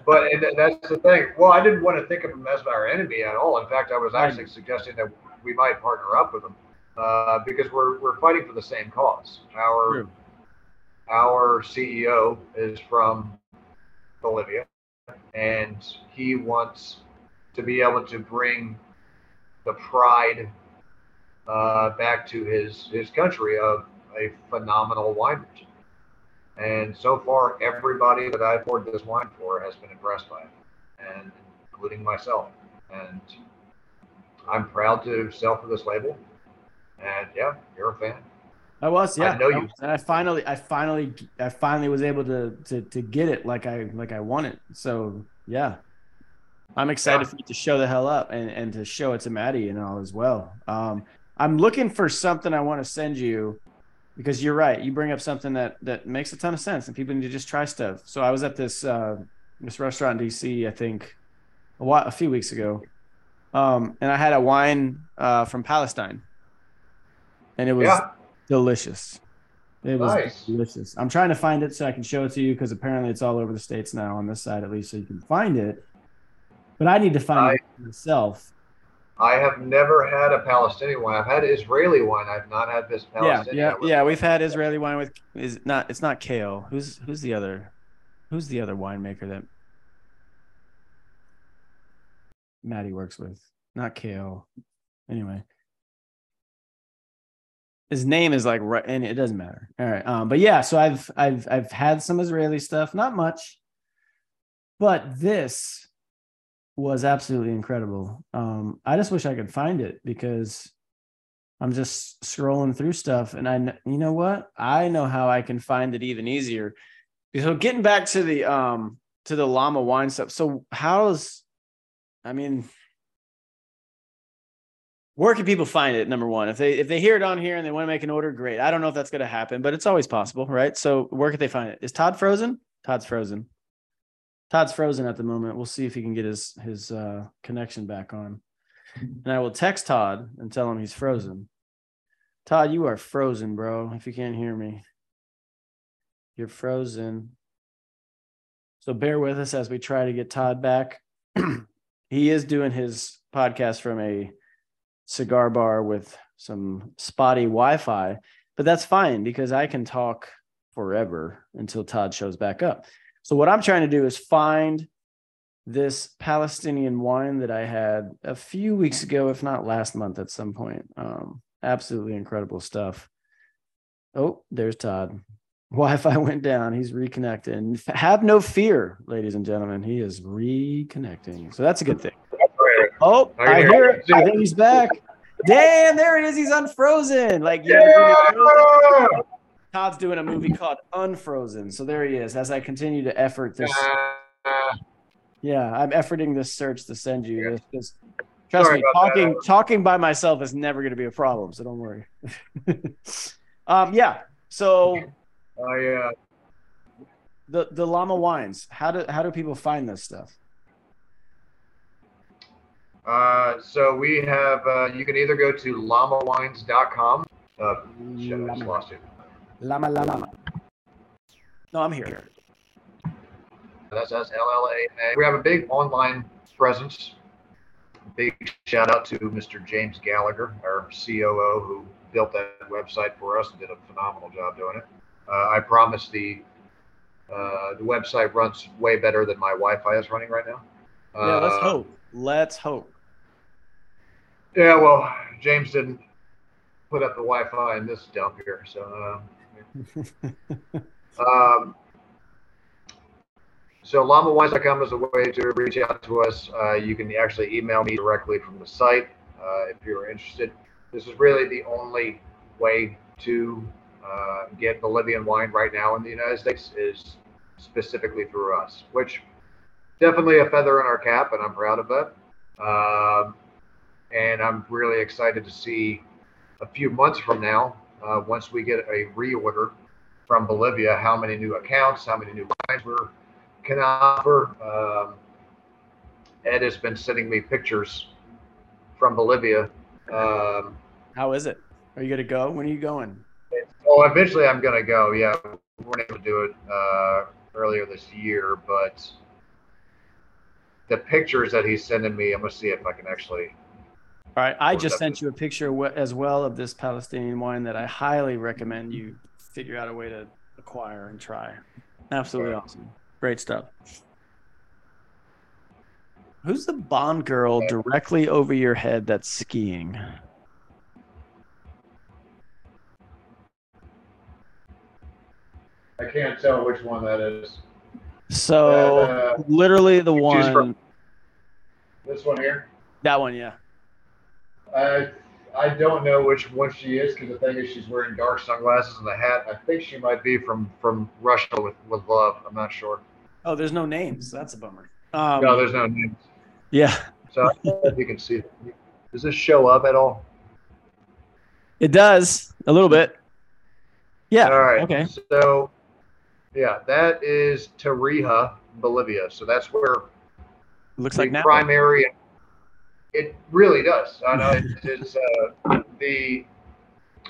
But and that's the thing. Well, I didn't want to think of him as our enemy at all. In fact, I was actually suggesting that we might partner up with him uh, because we're we're fighting for the same cause. Our True. our CEO is from Bolivia, and he wants to be able to bring the pride uh, back to his his country of a phenomenal wine. And so far, everybody that I've poured this wine for has been impressed by it, and including myself. And I'm proud to sell for this label. And yeah, you're a fan. I was, yeah. I know you. And I finally, I finally, I finally was able to to to get it like I like I wanted. So yeah, I'm excited Yeah. for you to show the hell up and and to show it to Maddie and all as well. Um, I'm looking for something I want to send you because you're right. You bring up something that that makes a ton of sense, and people need to just try stuff. So I was at this uh, this restaurant in DC, I think, a while, a few weeks ago, um, and I had a wine uh, from Palestine, and it was Yeah. delicious. It was Nice. delicious. I'm trying to find it so I can show it to you because apparently it's all over the states now on this side at least, so you can find it. But I need to find I- it myself. I have never had a Palestinian wine. I've had Israeli wine. I've not had this Palestinian. yeah, I would- yeah. We've had Israeli wine with is not. It's not kale. Who's who's the other? Who's the other winemaker that Maddie works with? Not kale. Anyway, his name is like right, and it doesn't matter. All right. Um, but yeah, so I've I've I've had some Israeli stuff, not much, but this was absolutely incredible. Um, I just wish I could find it because I'm just scrolling through stuff, and I, you know what? I know how I can find it even easier. So getting back to the um to the llama wine stuff. So how's, I mean, where can people find it? Number one, if they if they hear it on here and they want to make an order, great. I don't know if that's going to happen, but it's always possible, right? So where could they find it? Is Todd frozen? Todd's frozen. Todd's frozen at the moment. We'll see if he can get his his uh, connection back on. And I will text Todd and tell him he's frozen. Todd, you are frozen, bro. If you can't hear me, you're frozen. So bear with us as we try to get Todd back. he is doing his podcast from a cigar bar with some spotty Wi-Fi, but that's fine because I can talk forever until Todd shows back up. So what I'm trying to do is find this Palestinian wine that I had a few weeks ago, if not last month at some point. Um, absolutely incredible stuff. Oh, there's Todd. Wi-Fi went down. He's reconnecting. Have no fear, ladies and gentlemen. He is reconnecting. So that's a good thing. Oh, I hear it. I think he's back. Damn, there it is. He's unfrozen. Like Yeah! Todd's doing a movie called Unfrozen. So there he is. As I continue to effort this, Uh, yeah, I'm efforting this search to send you this. trust Sorry me, about that. talking talking by myself is never going to be a problem. So don't worry. um, yeah. So I, uh, the the llama wines. How do how do people find this stuff? uh, so we have, uh, you can either go to llamawines.com. Uh, shit, I just lost you. Llama llama. No, I'm here. That's us, LLA. We have a big online presence. Big shout out to Mr. James Gallagher, our COO, who built that website for us and did a phenomenal job doing it. Uh, I promise the uh, the website runs way better than my Wi-Fi is running right now. Yeah, let's Uh, hope. Let's hope. Yeah, well, James didn't put up the Wi-Fi in this dump here, so. Um, so llamaWines.com is a way to reach out to us. Uh, you can actually email me directly from the site uh, if you're interested. This is really the only way to uh, get Bolivian wine right now in the United States is specifically through us, which definitely a feather in our cap, and I'm proud of that. Um, and I'm really excited to see a few months from now, uh, once we get a reorder from Bolivia, how many new accounts, how many new wines we can offer. Um, Ed has been sending me pictures from Bolivia. Um, How is it? Are you gonna go? When are you going? well, eventually I'm going to go. Yeah, we weren't able to do it uh, earlier this year, but the pictures that he's sending me, I'm going to see if I can actually. All right, I just sent you a picture as well of this Palestinian wine that I highly recommend you figure out a way to acquire and try. Absolutely Right. awesome. Great stuff. Who's the Bond girl directly over your head that's skiing? I can't tell which one that is. So Uh, literally the one from- This one here. that one, yeah. I I don't know which one she is because the thing is she's wearing dark sunglasses and a hat. I think she might be from from Russia with with love. I'm not sure. Oh, there's no names. That's a bummer. Um, no, there's no names. yeah, So I don't know if you can see it. Does this show up at all? it does a little bit. Yeah. All right. Okay. So, yeah, that is Tarija, Bolivia. So that's where Looks like now. Primary. It really does. I know it, it's uh, the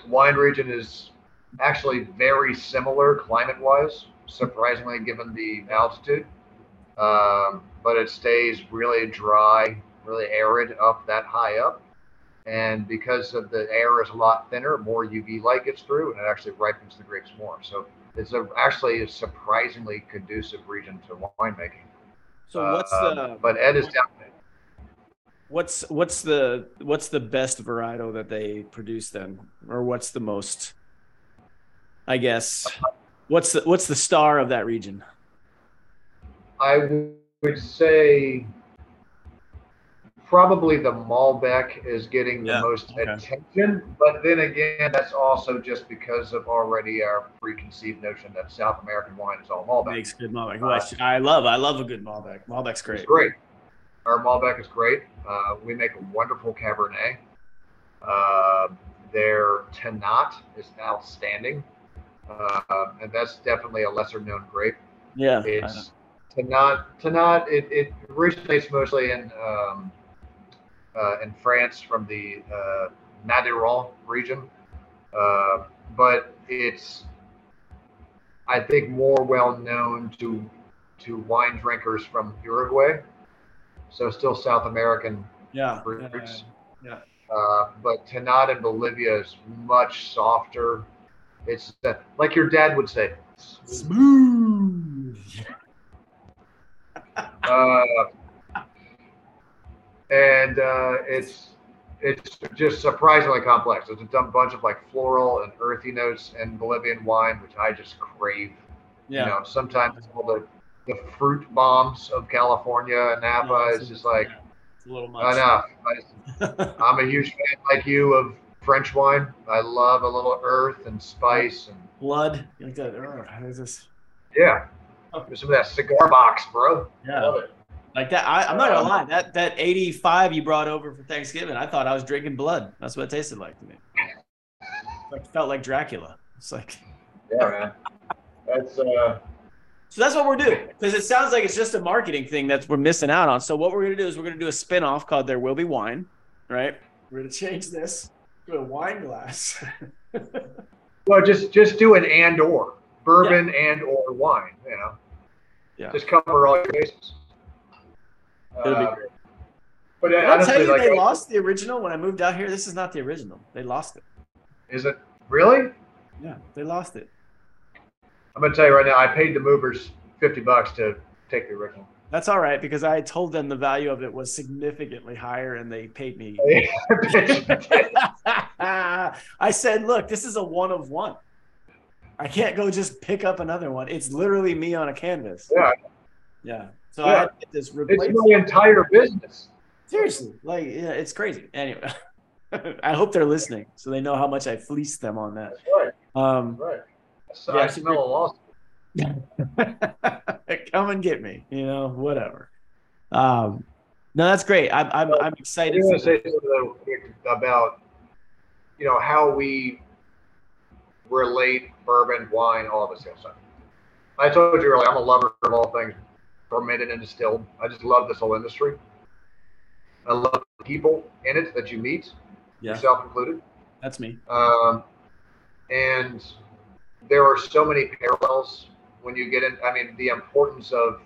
wine region is actually very similar climate-wise, surprisingly given the altitude. Um, but it stays really dry, really arid up that high up. And because of the air is a lot thinner, more UV light gets through, and it actually ripens the grapes more. So it's a, actually a surprisingly conducive region to winemaking. So what's Um, the but Ed is down. What's what's the what's the best varietal that they produce then, or what's the most? I guess what's the what's the star of that region? I would say probably the Malbec is getting the most okay. attention, but then again, that's also just because of already our preconceived notion that South American wine is all Malbec. Makes good Malbec. Uh, Who I, I love. I love a good Malbec. Malbec's great. It's great. Our Malbec is great. Uh, we make a wonderful Cabernet. Uh, their Tannat is outstanding, uh, and that's definitely a lesser known grape. Yeah. It's Tannat. Tannat. It, it originates mostly in um, uh, in France from the uh, Madiran region, uh, but it's I think more well known to to wine drinkers from Uruguay. So still South American Yeah. fruits. yeah. Uh, but Tannat in Bolivia is much softer. It's uh, like your dad would say. Smooth. Uh, and uh, it's it's just surprisingly complex. There's a dumb bunch of like floral and earthy notes in Bolivian wine, which I just crave. Yeah. You know, sometimes all the the fruit bombs of California and Napa Yeah, is just like yeah, a little much. enough. I, I'm a huge fan like you of French wine. I love a little earth and spice and Blood. You like that? Is this? yeah. There's some of that cigar box, bro. Yeah. Love it. Like that. I, I'm not gonna Um, lie. That that 85 you brought over for Thanksgiving, I thought I was drinking blood. That's what it tasted like to me. Like felt like Dracula. It's like. Yeah, man. That's uh So that's what we're doing because it sounds like it's just a marketing thing that we're missing out on. So what we're gonna do is we're gonna do a spin-off called There Will Be Wine, right? We're gonna change this to a wine glass. well just just do an and or bourbon and or wine, you know. Yeah. Just cover all your bases. It'll be Uh, great. but Did I tell honestly, you like, they lost the original when I moved out here? This is not the original. They lost it. is it really? Yeah, they lost it. I'm gonna tell you right now. I paid the movers fifty bucks to take the original. That's all right because I told them the value of it was significantly higher and they paid me. I said, look, this is a one of one. I can't go just pick up another one. It's literally me on a canvas. Yeah. Yeah. So I had to get this it's my entire business. Seriously. Like, yeah, it's crazy. Anyway, I hope they're listening so they know how much I fleeced them on that. That's right. Um, Right. So Yeah, I smell a loss. come and get me, you know, whatever. Um, no, that's great. I'm, I'm, I'm excited. want say something about you know how we relate bourbon, wine, all this kind of stuff. I told you earlier, I'm a lover of all things fermented and distilled. I just love this whole industry. I love the people in it that you meet, Yeah, yourself included. that's me. Um, and there are so many parallels when you get in. I mean, the importance of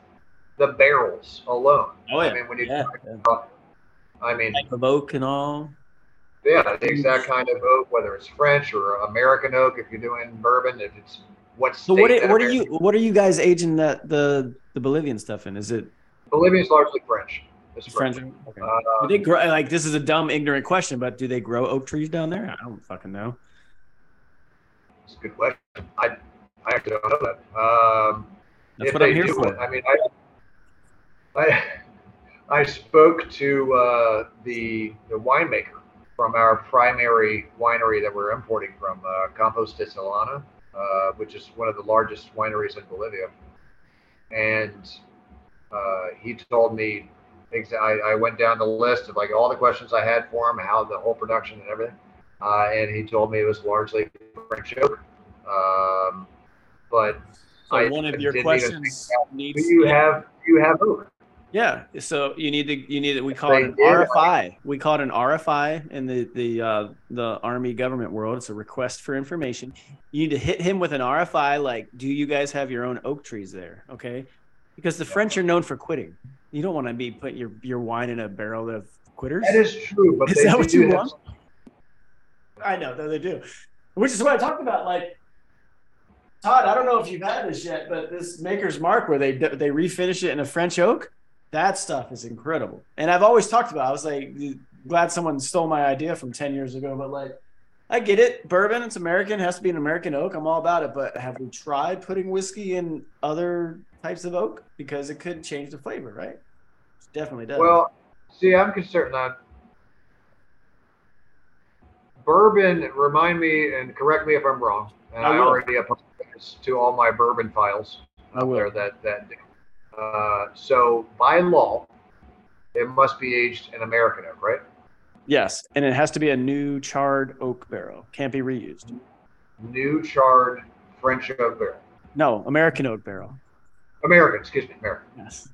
the barrels alone. Oh, yeah. I mean, when you Yeah, talk yeah. about, I mean, Like oak and all. yeah, the exact kind of oak, whether it's French or American oak, if you're doing bourbon, if it's what So what? Are, what are you? What are you guys aging that the the Bolivian stuff in? Is it? Bolivian's largely French. It's French. French. Okay. Uh, Do they grow like this is a dumb, ignorant question, but do they grow oak trees down there? I don't fucking know. It's a good question. I I actually don't know that. Um, That's if what I'm they here do for. it, I mean, I I I spoke to uh, the the winemaker from our primary winery that we're importing from, uh, Campos de Solana, uh, which is one of the largest wineries in Bolivia, and uh, he told me. I, I went down the list of like all the questions I had for him, how the whole production and everything, uh, and he told me it was largely French oak. Um, but So I one of your didn't even questions do you yeah. have do you have oak? Yeah. So you need to you need to we call it an. RFI. We call it an RFI in the the uh, the Army government world. It's a request for information. You need to hit him with an RFI like, do you guys have your own oak trees there? Okay. Because the French are known for quitting. You don't want to be putting your your wine in a barrel of quitters. That is true, but Is that what you want? I know that they do, which is what I talked about. Like Todd, I don't know if you've had this yet, but this Maker's Mark where they they refinish it in a French oak, that stuff is incredible. And I've always talked about. I was like glad someone stole my idea from ten years ago, but like. I get it. Bourbon, it's American, has to be an American oak. I'm all about it. But have we tried putting whiskey in other types of oak? Because it could change the flavor, right? It definitely does. Well, see, I'm concerned that bourbon. Remind me and correct me if I'm wrong. And I I, already this to all my bourbon files I out will. there. That that. Uh, so by law, it must be aged in American oak, right? Yes, and it has to be a new charred oak barrel. Can't be reused. New charred French oak barrel. No, American oak barrel. American, excuse me, American. Yes.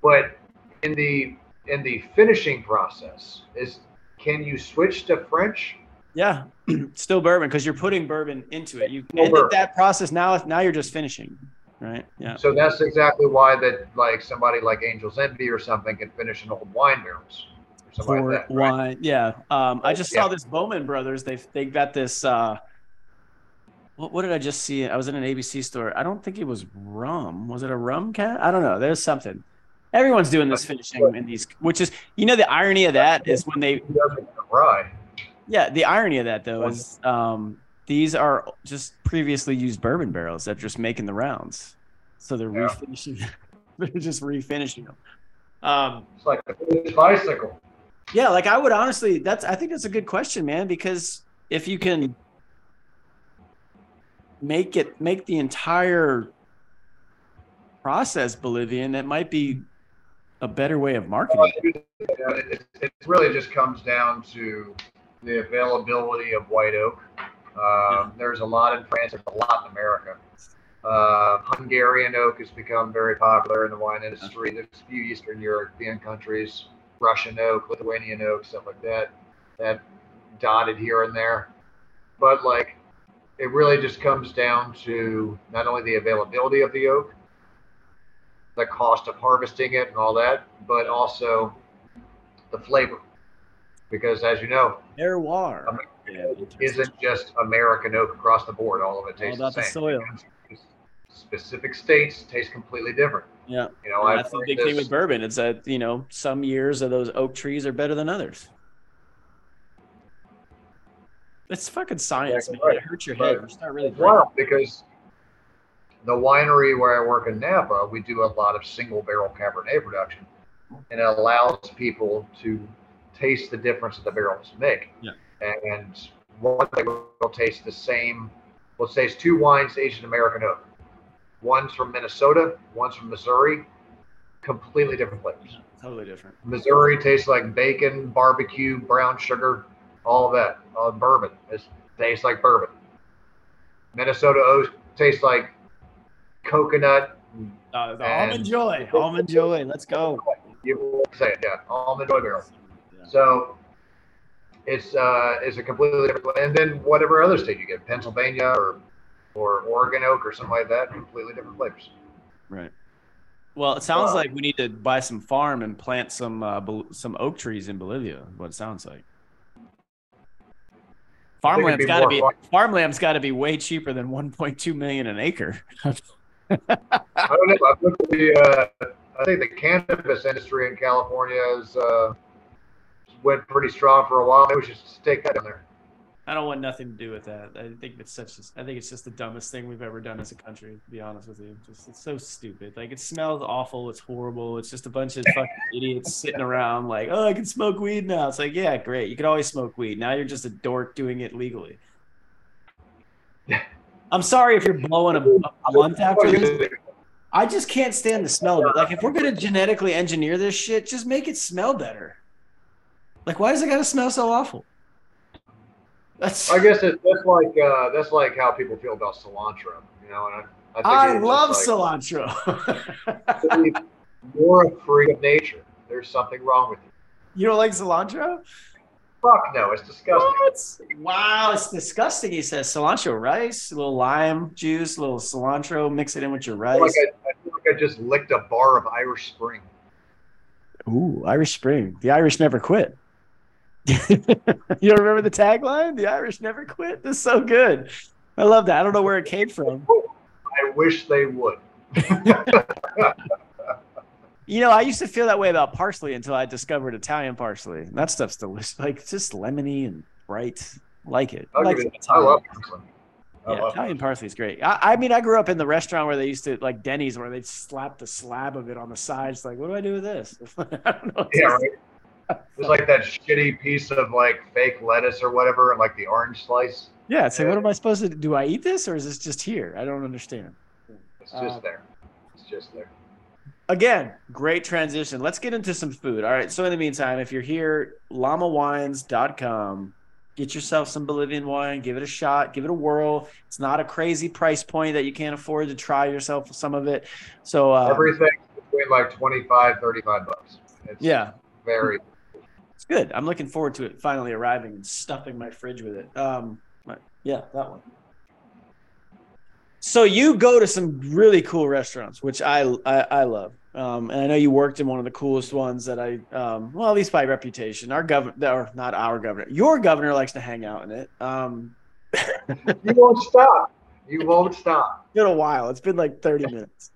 But in the in the finishing process, is can you switch to French? Yeah, still bourbon because you're putting bourbon into it. You Still ended bourbon. that process. Now, now you're just finishing, right? Yeah. So that's exactly why that like somebody like Angel's Envy or something can finish an old wine barrels or something like that. right? wine. Yeah. Um, I just saw this Bowman Brothers. They they got this. Uh, what, what did I just see? I was in an ABC store. I don't think it was rum. Was it a rum cat? I don't know. There's something. Everyone's doing this finishing in these, which is, you know, the irony of that is when they rye. Yeah, the irony of that though is um, these are just previously used bourbon barrels that are just making the rounds, so they're Yeah. refinishing. they're just refinishing them. Um, It's like a bicycle. yeah, like I would honestly, that's I think that's a good question, man, because if you can make it make the entire process Bolivian, that might be a better way of marketing. it really just comes down to the availability of white oak. Um, There's a lot in France. There's a lot in America. Uh, Hungarian oak has become very popular in the wine industry. There's a few Eastern European countries, Russian oak, Lithuanian oak, stuff like that, that dotted here and there. But like, it really just comes down to not only the availability of the oak, the cost of harvesting it and all that, but also the flavor. Because as you know, Terroir. Isn't just American oak across the board. All of it tastes about the the same. soil. Specific states taste completely different. Yeah. You know, that's the big thing with bourbon. It's that you know some years of those oak trees are better than others. It's fucking science, man. right. It hurts your head. It's not really well because the winery where I work in Napa, we do a lot of single barrel Cabernet production, and it allows people to taste the difference that the barrels make. Yeah. And one they will taste the same. We'll taste two wines Asian American oak. One's from Minnesota, one's from Missouri. Completely different flavors. Totally different. Missouri tastes like bacon, barbecue, brown sugar, all of that. Uh, bourbon it tastes like bourbon. Minnesota oak tastes like coconut. Uh, the almond joy, almond joy. Let's go. You say it, yeah, almond joy barrel. So it's uh, it's a completely different. And then whatever other state you get, Pennsylvania or or Oregon oak or something like that, completely different flavors. Right. Well, it sounds Wow. like we need to buy some farm and plant some uh, some oak trees in Bolivia. What it sounds like. I think Farmland's be got to be fun. farmland's got to be way cheaper than 1.2 million an acre. I don't know. Looked at the uh, I think the cannabis industry in California is uh, went pretty strong for a while. Maybe we should just take that in there. I don't want nothing to do with that. I think it's such. A, I think it's just the dumbest thing we've ever done as a country. To be honest with you, just it's so stupid. Like it smells awful. It's horrible. It's just a bunch of fucking idiots sitting around like, oh, I can smoke weed now. It's like, yeah, great. You can always smoke weed. Now you're just a dork doing it legally. I'm sorry if you're blowing a, a month after this. I just can't stand the smell of it. Like if we're gonna genetically engineer this shit, just make it smell better. Like why does it gotta smell so awful? That's I guess it, that's like uh, that's like how people feel about cilantro. You know, and I, I, think I love like, cilantro. You're a freak of nature. There's something wrong with you. you don't like cilantro? Fuck no, it's disgusting. What? Wow, it's disgusting. He says cilantro rice, a little lime juice, a little cilantro, mix it in with your I feel rice. like I, I feel like I just licked a bar of Irish Spring. Ooh, Irish Spring. The Irish never quit. you don't remember the tagline? The Irish never quit. This is so good. I love that. I don't know where it came from. I wish they would. You know, I used to feel that way about parsley until I discovered Italian parsley. That stuff's delicious. Like it's just lemony and bright. Like it. I'll like it-. I love Parsley. I yeah, love Italian parsley is great. I, I mean, I grew up in the restaurant where they used to like Denny's, where they'd slap the slab of it on the sides. Like, what do I do with this? I don't know. Yeah, right. It's like that shitty piece of like fake lettuce or whatever, and like the orange slice. Yeah, it's like, what am I supposed to do? Do I eat this or is this just here? I don't understand. It's just Uh, there. It's just there. Again, great transition. Let's get into some food. All right. So, in the meantime, if you're here, llamawines.com, get yourself some Bolivian wine, give it a shot, give it a whirl. It's not a crazy price point that you can't afford to try yourself some of it. So, uh, Everything between like 25, 35 bucks. It's yeah, very. Good. I'm looking forward to it finally arriving and stuffing my fridge with it. Um, yeah, that one. So you go to some really cool restaurants, which I I, I love. Um, and I know you worked in one of the coolest ones that I, um, well, at least by reputation. Our governor, or not our governor, your governor likes to hang out in it. Um, You won't stop. You won't stop. It's been a while. It's been like 30 minutes.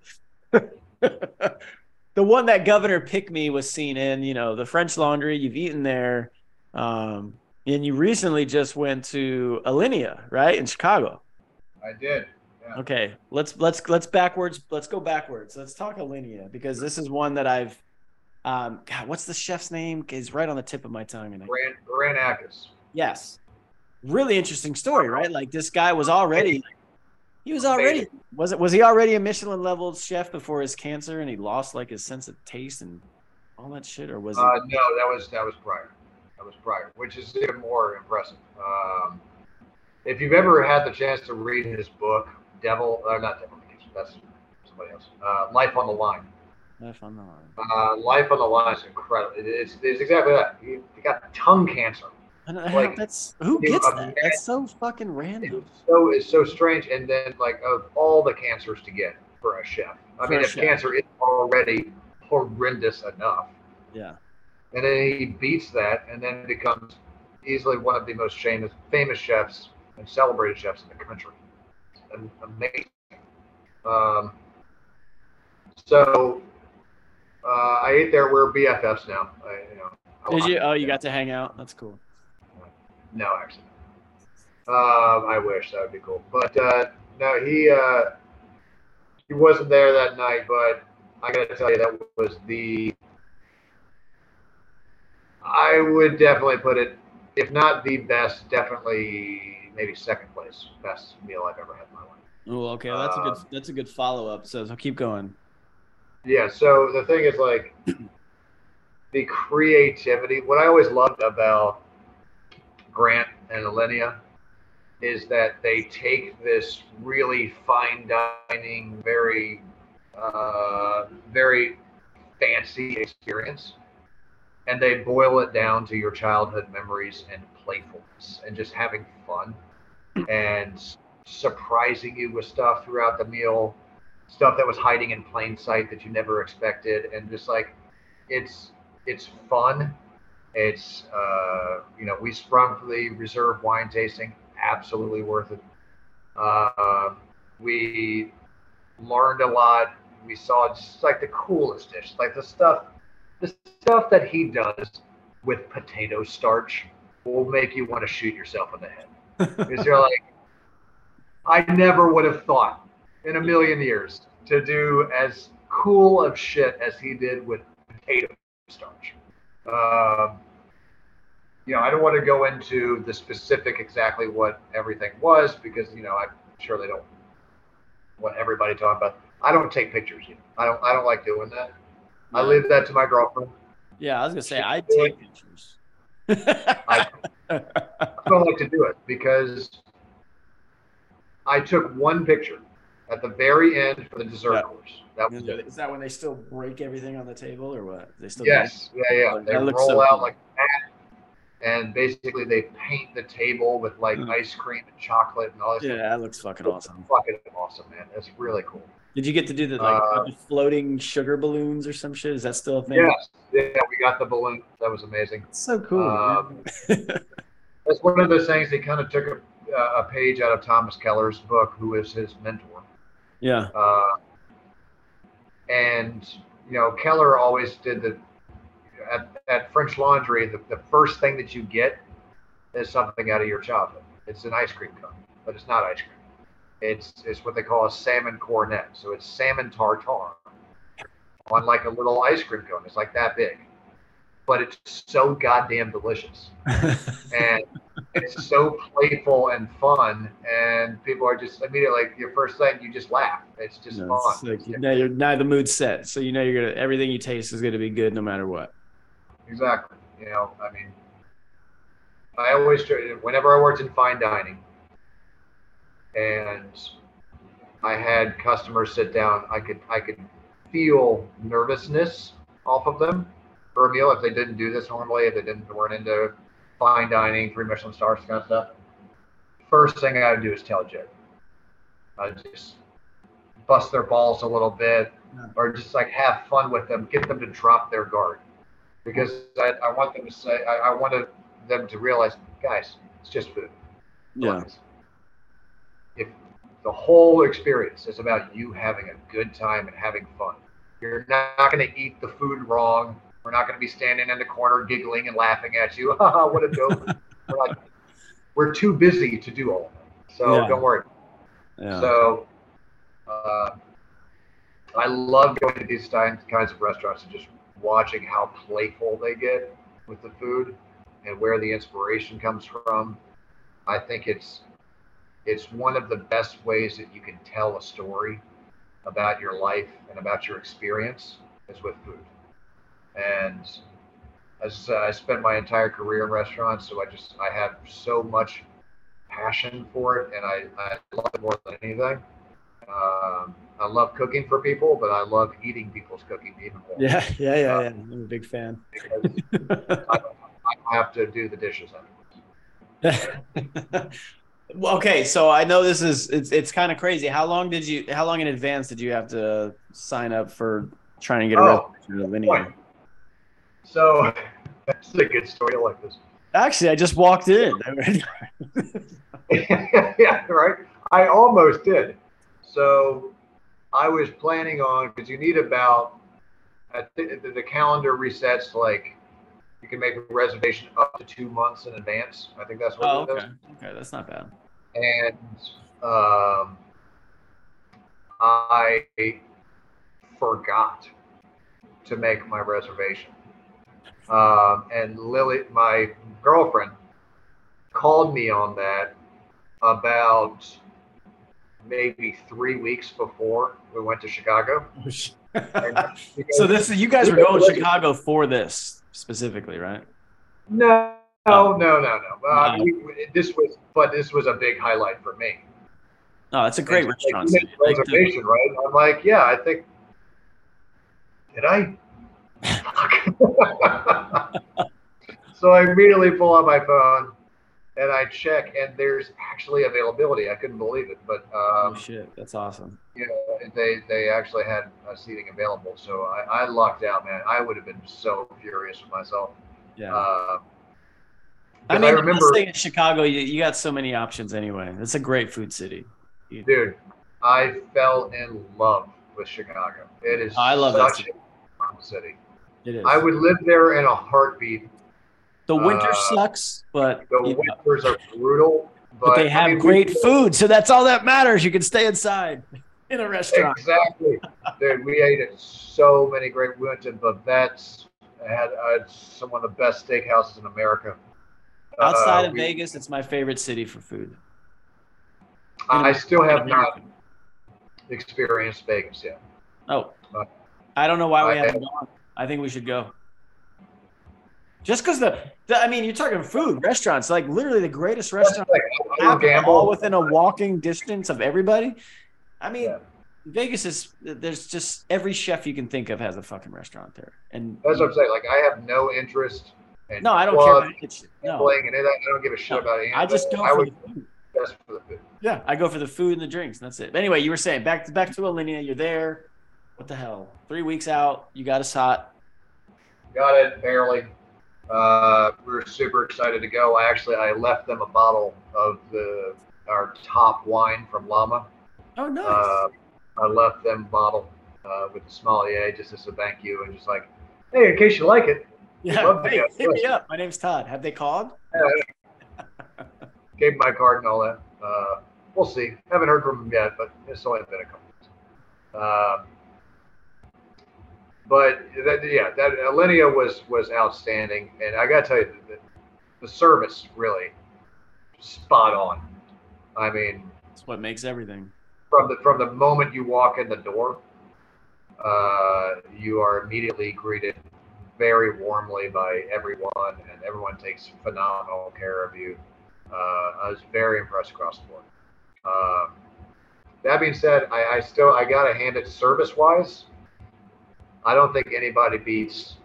the one that Governor Pick Me was seen in, you know, the French Laundry. You've eaten there, um, and you recently just went to Alinea, right, in Chicago. I did. Yeah. Okay, let's let's let's backwards. Let's go backwards. Let's talk Alinea because this is one that I've. Um, God, what's the chef's name? Is right on the tip of my tongue. And Grant Achatz. yes, really interesting story, right? Like this guy was already. He was already was it was he already a Michelin level chef before his cancer and he lost like his sense of taste and all that shit or was it Uh, no, that was that was prior. That was prior, which is even more impressive. Um, if you've ever had the chance to read his book, Devil, uh, not Devil, in the Kitchen, that's somebody else. Uh, Life on the Line. Life on the line. Uh, Life on the Line is incredible. It- It's, it's exactly that. He, he got tongue cancer. Like, that's who gets that? That's so fucking random. It's so it's so strange. And then like of all the cancers to get for a chef, I For mean, if chef. cancer is already horrendous enough, Yeah. and then he beats that, and then becomes easily one of the most famous famous chefs and celebrated chefs in the country. Am- Amazing. Um, so uh, I ate there. We're BFFs now. I, you know. Did you? Oh, you got to hang out. That's cool. No, actually. Um, I wish that would be cool, but uh, no, he uh, he wasn't there that night. But I gotta tell you, that was the. I would definitely put it, if not the best, definitely maybe second place best meal I've ever had in my life. Oh, okay. That's a good. Uh, That's a good follow up. So, so keep going. Yeah. So the thing is, like, the creativity. What I always loved about Grant and Alinea is that they take this really fine dining, very, uh, very fancy experience, and they boil it down to your childhood memories and playfulness and just having fun and surprising you with stuff throughout the meal stuff that was hiding in plain sight that you never expected and just like it's it's fun it's uh you know we sprung for the reserve wine tasting absolutely worth it. Uh we learned a lot. We saw just like the coolest dish, like the stuff, the stuff that he does with potato starch will make you want to shoot yourself in the head. Because you're like, I never would have thought in a million years to do as cool of shit as he did with potato starch. Um, you know, I don't want to go into the specific exactly what everything was because you know I'm sure they don't want everybody talking about. I don't take pictures. You know. I don't. I don't like doing that. I leave that to my girlfriend. Yeah, I was gonna say I take pictures. I, I don't like to do it because I took one picture at the very end for the dessert Yeah. course. That was it. Is that when they still break everything on the table, or what? They still Yes, yeah, yeah. That They roll so out cool. like that, and basically they paint the table with like Mm. ice cream and chocolate and all this. Yeah, that looks fucking awesome. fucking awesome, man. That's really cool. Did you get to do the like Uh, floating sugar balloons or some shit? Is that still a thing? Yes, yeah, we got the balloon. That was amazing. It's so cool. Um. That's one of those things. They kind of took a, a page out of Thomas Keller's book, who is his mentor. yeah. Uh, and you know, Keller always did the at, at French Laundry. The, the first thing that you get is something out of your childhood. It's an ice cream cone, but it's not ice cream. It's it's what they call a salmon cornet. So it's salmon tartare on like a little ice cream cone. It's like that big, but it's so goddamn delicious and it's so playful and fun. And people are just immediately like your first thing, you just laugh. It's just No, fun. it's like, you know, you're now the mood's set, so you know you're gonna everything you taste is gonna be good no matter what. Exactly. You know, I mean, I always whenever I worked in fine dining and I had customers sit down, I could I could feel nervousness off of them for a meal if they didn't do this normally, if they didn't weren't into fine dining, three Michelin stars kind of stuff. First thing I would do is tell a joke. I just bust their balls a little bit, or just like have fun with them, get them to drop their guard because I, I want them to say I, I wanted them to realize, guys, it's just food. Yeah. If the whole experience is about you having a good time and having fun, you're not going to eat the food wrong. We're not going to be standing in the corner giggling and laughing at you. What a dope. we're, not- we're too busy to do all of that. So Yeah. don't worry. Yeah. So uh, I love going to these kinds of restaurants and just watching how playful they get with the food and where the inspiration comes from. I think it's it's one of the best ways that you can tell a story about your life and about your experience is with food. And as I spent my entire career in restaurants, so I just I have so much passion for it, and I, I love it more than anything. Um, I love cooking for people, but I love eating people's cooking even more. yeah, yeah, yeah, yeah. I'm a big fan. I, I have to do the dishes. afterwards. Okay, so I know this is it's it's kind of crazy. How long did you how long in advance did you have to sign up for trying to get a Oh, at So that's a good story. I like this. Actually, I just walked in. yeah, right. I almost did. So I was planning on because you need about I the, the calendar resets like you can make a reservation up to two months in advance. I think that's what oh, it okay. Okay, that's not bad. and um, I forgot to make my reservation. Um, and Lily, my girlfriend, called me on that about maybe three weeks before we went to Chicago. So this you guys were going to Chicago for this specifically, right? No, no, no, no, no. Uh, No. we- this was, but this was a big highlight for me. Oh, that's a great restaurant. Like, you city. make a Like, the- reservation, right? I'm like, yeah, I think. Did I? so I immediately pull out my phone and I check, and there's actually availability. I couldn't believe it, but oh um, shit, that's awesome. you know, they they actually had uh, seating available. So I, I lucked out, man. I would have been so furious with myself. Yeah. Uh, I mean, I remember- in Chicago, you, you got so many options anyway. It's a great food city. dude, I fell in love with Chicago. It is I love that city. a city. It is. I would live there in a heartbeat. The winter uh, sucks, but The you know, winters are brutal, but, but they I have mean, we- great food, so that's all that matters. You can stay inside in a restaurant. Exactly. Dude, we ate at so many great. We went to Bavette's. Had uh, some of the best steakhouses in America. Outside Uh, of we- Vegas, it's my favorite city for food. I still have not experienced Vegas yet. Oh, Uh, I don't know why we I- haven't gone. I think we should go. Just because the, the, I mean, you're talking food, restaurants, like literally the greatest restaurant Like, I don't happen all within a walking distance of everybody. I mean, Yeah. Vegas is there's just every chef you can think of has a fucking restaurant there, and That's what I'm saying. Like I have no interest in no, I don't care about kitchen. No, gambling, and. I don't give a shit No, about any. I just it. go I for would the food. just for the food. Yeah, I go for the food and the drinks. And that's it. But anyway, you were saying back to back to Alinea. You're there. What the hell? Three weeks out. You got a shot. Got it barely. Uh, we were super excited to go. I actually I left them a bottle of the our top wine from Llama. Oh, nice. Uh, I left them a bottle uh, with the sommelier just as a thank you and just like, hey, in case you like it, yeah. Hey, hit me up. My name's Todd. Have they called? gave my card and all that. Uh, we'll see. Haven't heard from them yet, but it's only been a couple weeks. But that, yeah, that Alinea was was outstanding, and I got to tell you, the, the service really spot on. I mean, That's what makes everything. from the from the moment you walk in the door, uh, you are immediately greeted very warmly by everyone, and everyone takes phenomenal care of you. Uh, I was very impressed across the board. Um, that being said, I, I still I gotta hand it service wise. I don't think anybody beats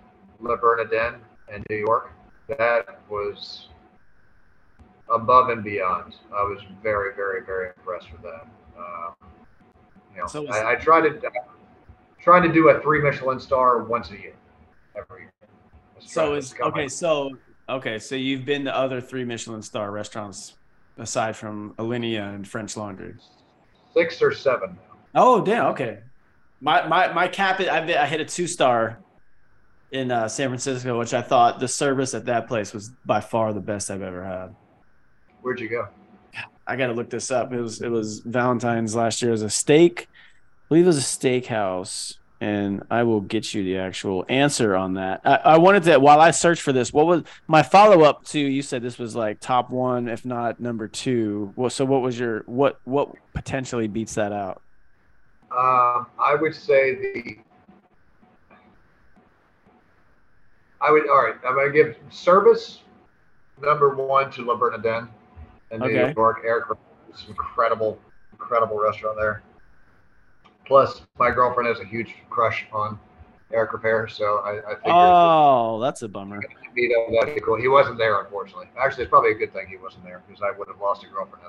Le Bernardin in New York. That was above and beyond. I was very, very, very impressed with that. Um, you know, So I, I try to try to do a three Michelin star once a year, every year. Let's So is okay. up- So okay. So you've been to other three Michelin star restaurants aside from Alinea and French Laundry. six or seven. Oh damn. Okay. My my my cap. I I hit a two star in uh, San Francisco, which I thought the service at that place was by far the best I've ever had. Where'd you go? I got to look this up. It was it was Valentine's last year. It was a steak. I believe it was a steakhouse, and I will get you the actual answer on that. I, I wanted to while I searched for this. What was my follow up to? You said this was like top one, if not number two. Well, so what was your what what potentially beats that out? Um, I would say the. I would all right. I'm gonna give service number one to Le Bernardin in New Okay. York. Eric, it's incredible, incredible restaurant there. Plus, my girlfriend has a huge crush on Eric Ripert, so I, I Oh, that's a bummer. meet up, that'd be cool. He wasn't there, unfortunately. Actually, it's probably a good thing he wasn't there because I would have lost a girlfriend.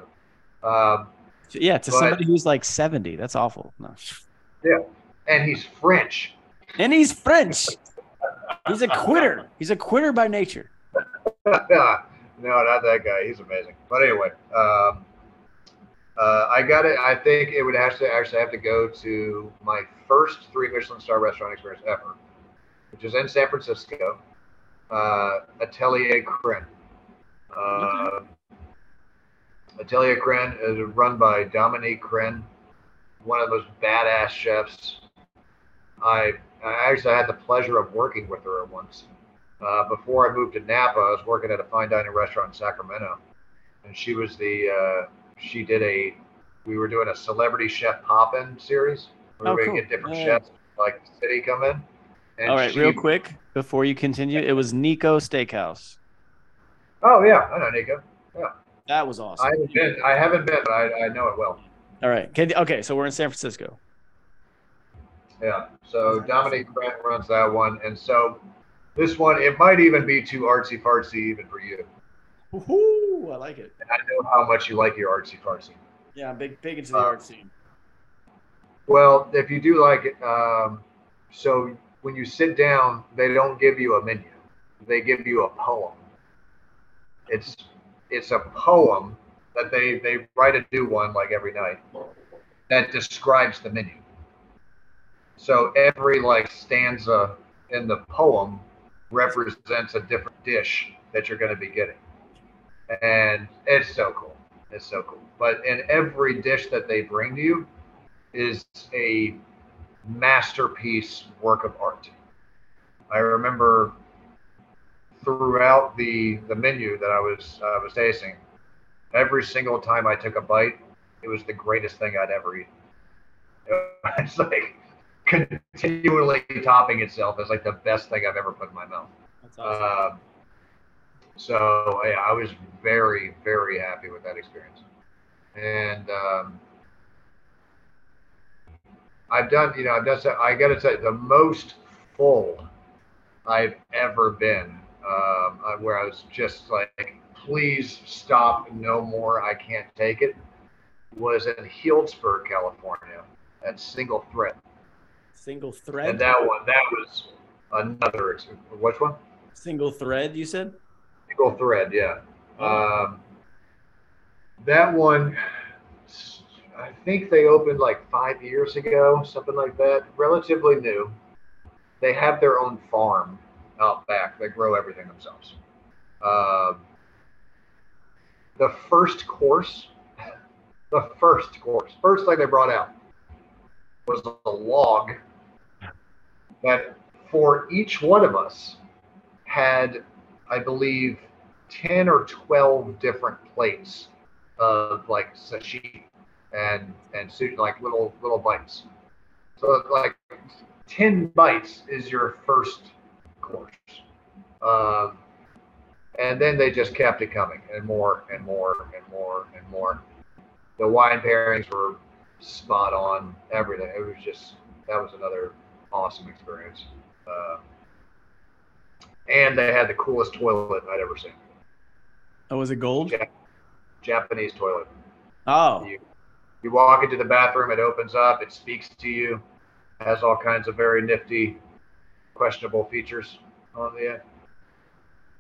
Um, Yeah, to But- somebody who's like seventy, that's awful. No. Yeah. And he's French. And he's French. He's a quitter. He's a quitter by nature. no, not that guy. He's amazing. But anyway, um, uh, I got it. I think it would actually actually have to go to my first three Michelin star restaurant experience ever, which is in San Francisco, uh, Atelier Crenn. Uh, Atelier Crenn is run by Dominique Crenn, one of the most badass chefs. I, I actually had the pleasure of working with her once. Uh, before I moved to Napa, I was working at a fine dining restaurant in Sacramento, and she was the uh, she did a we were doing a celebrity chef pop-in series where Oh, we cool. would get different Yeah. chefs like the city come in. And All right, she- real quick before you continue, it was Niku Steakhouse. Oh yeah, I know Niku. That was awesome. I haven't been. I haven't been, but I, I know it well. All right. Can, okay, so we're in San Francisco. Yeah. So Dominique Crenn runs that one, and so this one it might even be too artsy fartsy even for you. Ooh, I like it. And I know how much you like your artsy fartsy. Yeah, I'm big, big into the Uh, art scene. Well, if you do like it, um, so when you sit down, they don't give you a menu; they give you a poem. It's it's a poem that they they write a new one like every night that describes the menu. So every like stanza in the poem represents a different dish that you're going to be getting, and it's so cool. It's so cool. But in every dish that they bring to you is a masterpiece work of art. I remember throughout the the menu that I was uh, was tasting, every single time I took a bite, it was the greatest thing I'd ever eaten. It's like continually topping itself as like the best thing I've ever put in my mouth. That's awesome. Um, so yeah, I was very very happy with that experience, and um, I've done you know I've done I got to say the most full I've ever been um, uh, where I was just like please stop no more I can't take it was in Healdsburg California at Single Thread Single Thread? and that one that was another which one Single thread. You said. Single Thread yeah. Oh. Um, that one, I think they opened like five years ago, something like that. Relatively new. They have their own farm out back. They grow everything themselves. Um, the first course, the first course, first thing they brought out was a log that for each one of us had, I believe, 10 or 12 different plates of like sashimi and and like little little bites. So like 10 bites is your first course. Um, and then they just kept it coming and more and more and more and more. The wine pairings were spot on, everything. It was just, that was another awesome experience. Uh, and they had the coolest toilet I'd ever seen. Oh, was it gold? Ja- Japanese toilet. Oh, You, you walk into the bathroom, it opens up, it speaks to you, has all kinds of very nifty, questionable features on the end.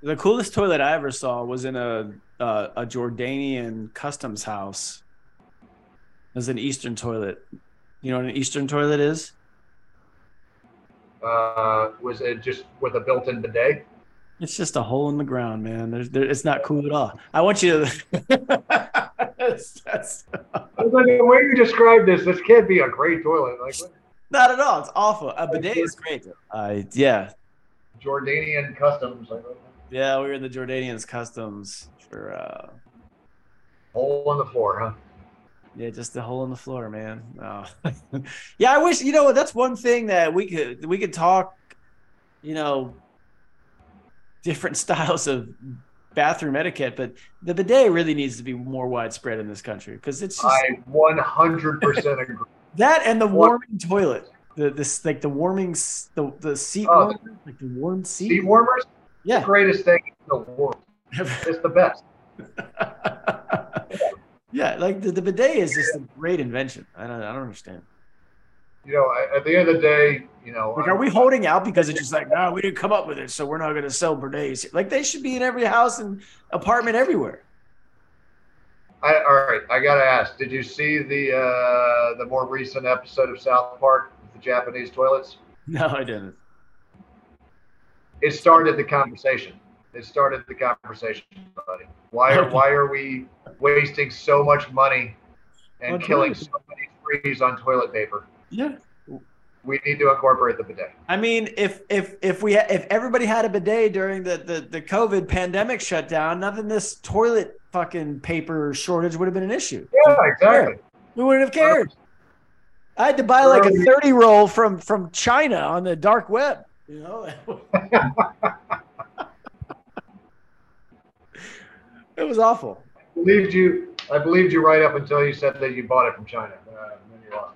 the coolest toilet I ever saw was in a uh, a Jordanian customs house. It was an Eastern toilet. You know what an Eastern toilet is? Uh, was it just with a built-in bidet? It's just a hole in the ground, man. There's, there, it's not cool at all. I want you to. that's, that's I was like, the way you describe this, this can't be a great toilet. Like? Not at all. It's awful. A bidet is great. Uh, yeah, Jordanian customs, yeah. We were in the Jordanians customs for. Uh, hole on the floor, huh? Yeah, just the hole in the floor, man. Oh. yeah, I wish you know that's one thing that we could we could talk, you know, different styles of bathroom etiquette, but the bidet really needs to be more widespread in this country because it's just I 100% agree. That and the warming toilet, the this like the warming the the seat Oh, warmer, like the warm seat. Seat warmers, the yeah. greatest thing in the world. It's the best. yeah, like the, the bidet is just a great invention. I don't I don't understand. You know, I- at the end of the day, you know, Like, are we holding out because it's just like, no, we didn't come up with it, so we're not going to sell bidets? Like, they should be in every house and apartment everywhere. I, all right, I gotta ask. Did you see the uh, the more recent episode of South Park, with the Japanese toilets? No, I didn't. It started the conversation. It started the conversation, buddy. Why are why are we wasting so much money and killing so many trees on toilet paper? Yeah. We need to incorporate the bidet. I mean, if if if we if everybody had a bidet during the the, the COVID pandemic shutdown, nothing this toilet fucking paper shortage would have been an issue. Yeah, exactly. We wouldn't have cared. I had to buy like a thirty roll from from China on the dark web. You know. it was awful. believed you. I believed you right up until you said that you bought it from China. Uh, then you lost.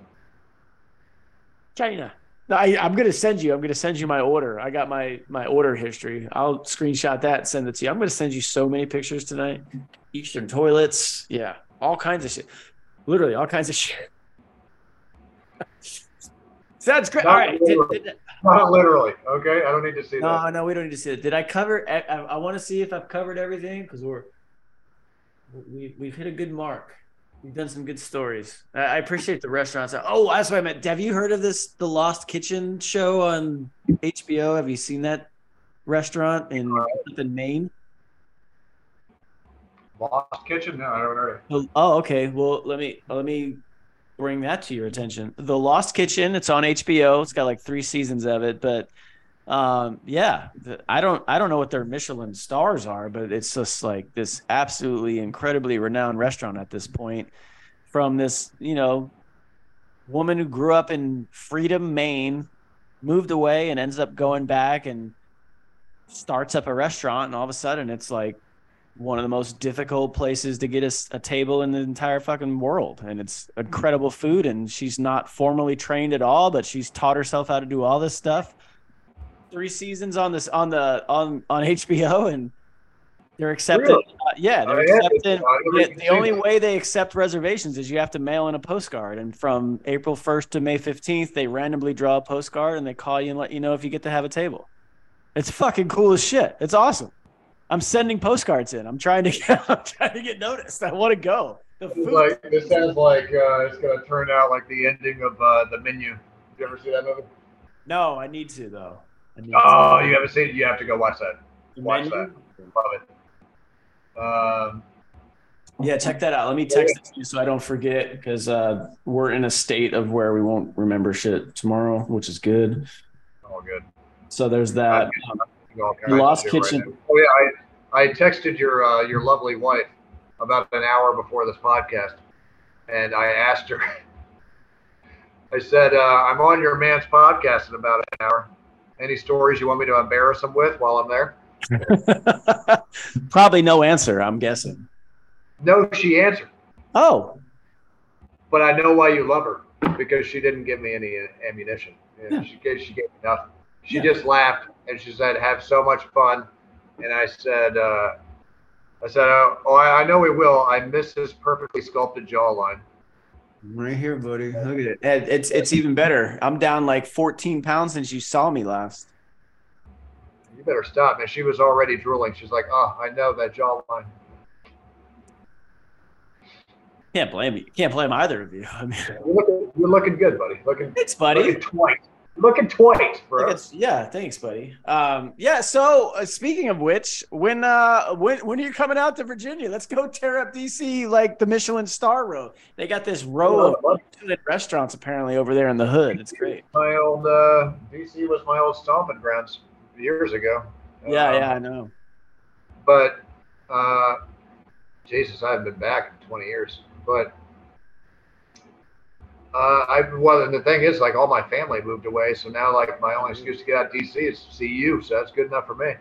China. No, I, I'm gonna send you. I'm gonna send you my order. I got my my order history. I'll screenshot that and send it to you. I'm gonna send you so many pictures tonight. Eastern toilets, yeah, all kinds of shit. Literally, all kinds of shit. Sounds great. All right. Did, did, Not literally. Okay, I don't need to see no, that. No, no, we don't need to see it. Did I cover? I, I, I want to see if I've covered everything because we're we we've hit a good mark. You've done some good stories. I appreciate the restaurants. Oh, that's what I meant. Have you heard of this, the Lost Kitchen show on HBO? Have you seen that restaurant in uh, in Maine? Lost Kitchen? No, I don't know. Oh, okay. Well, let me let me bring that to your attention. The Lost Kitchen. It's on HBO. It's got like three seasons of it, but um, yeah, I don't I don't know what their Michelin stars are, but it's just like this absolutely incredibly renowned restaurant at this point. From this, you know, woman who grew up in Freedom, Maine, moved away and ends up going back and starts up a restaurant, and all of a sudden it's like one of the most difficult places to get a table in the entire fucking world and it's incredible food and she's not formally trained at all but she's taught herself how to do all this stuff three seasons on this on the on on hbo and they're accepting Really? uh, yeah they're Oh, yeah, accepting the, only that. way they accept reservations is you have to mail in a postcard and from april 1st to may 15th they randomly draw a postcard and they call you and let you know if you get to have a table it's fucking cool as shit it's awesome I'm sending postcards in. I'm trying to get, I'm trying to get noticed. I want to go. The food. like this sounds like uh, it's gonna turn out like the ending of uh, the menu. Did you ever see that movie? no, I need to though. I need Oh, you haven't seen it? You have to go watch that. The Watch menu? that. Love it. Um, Yeah, check that out. Let me text it to you so I don't forget because uh, we're in a state of where we won't remember shit tomorrow, which is good. all good. So there's that. Um, All kinds The of Lost shit right Kitchen. oh yeah, I I texted your uh, your lovely wife about an hour before this podcast, and I asked her. I said, uh, "I'm on your man's podcast in about an hour. Any stories you want me to embarrass them with while I'm there?" probably no answer. I'm guessing. No, she answered. Oh, But I know why you love her because she didn't give me any ammunition. Yeah. She gave she gave me nothing. She Yeah. just laughed and she said, "Have so much fun." And I said, uh, "I said, oh, oh, I, I know we will. I miss his perfectly sculpted jawline." Right here, buddy. Look at it. It's it's even better. I'm down like 14 pounds since you saw me last. You better stop, man. She was already drooling. She's like, "Oh, I know that jawline." Can't blame you. Can't blame either of you. I mean, You're looking, you're looking good, buddy. Looking, thanks, buddy. looking twice. Looking twice, bro. Yeah, thanks, buddy. Um, yeah. So uh, speaking of which, when uh, when when are you coming out to Virginia? Let's go tear up DC like the Michelin Star Road. They got this row of Michelin restaurants apparently over there in the hood. It's great. My old uh, DC was my old stomping grounds years ago. Yeah, Um, yeah, I know. but uh, Jesus, I haven't been back in 20 years. But uh, I well, and the thing is, like all my family moved away, so now like my only excuse to get out of DC is to see you. So that's good enough for me.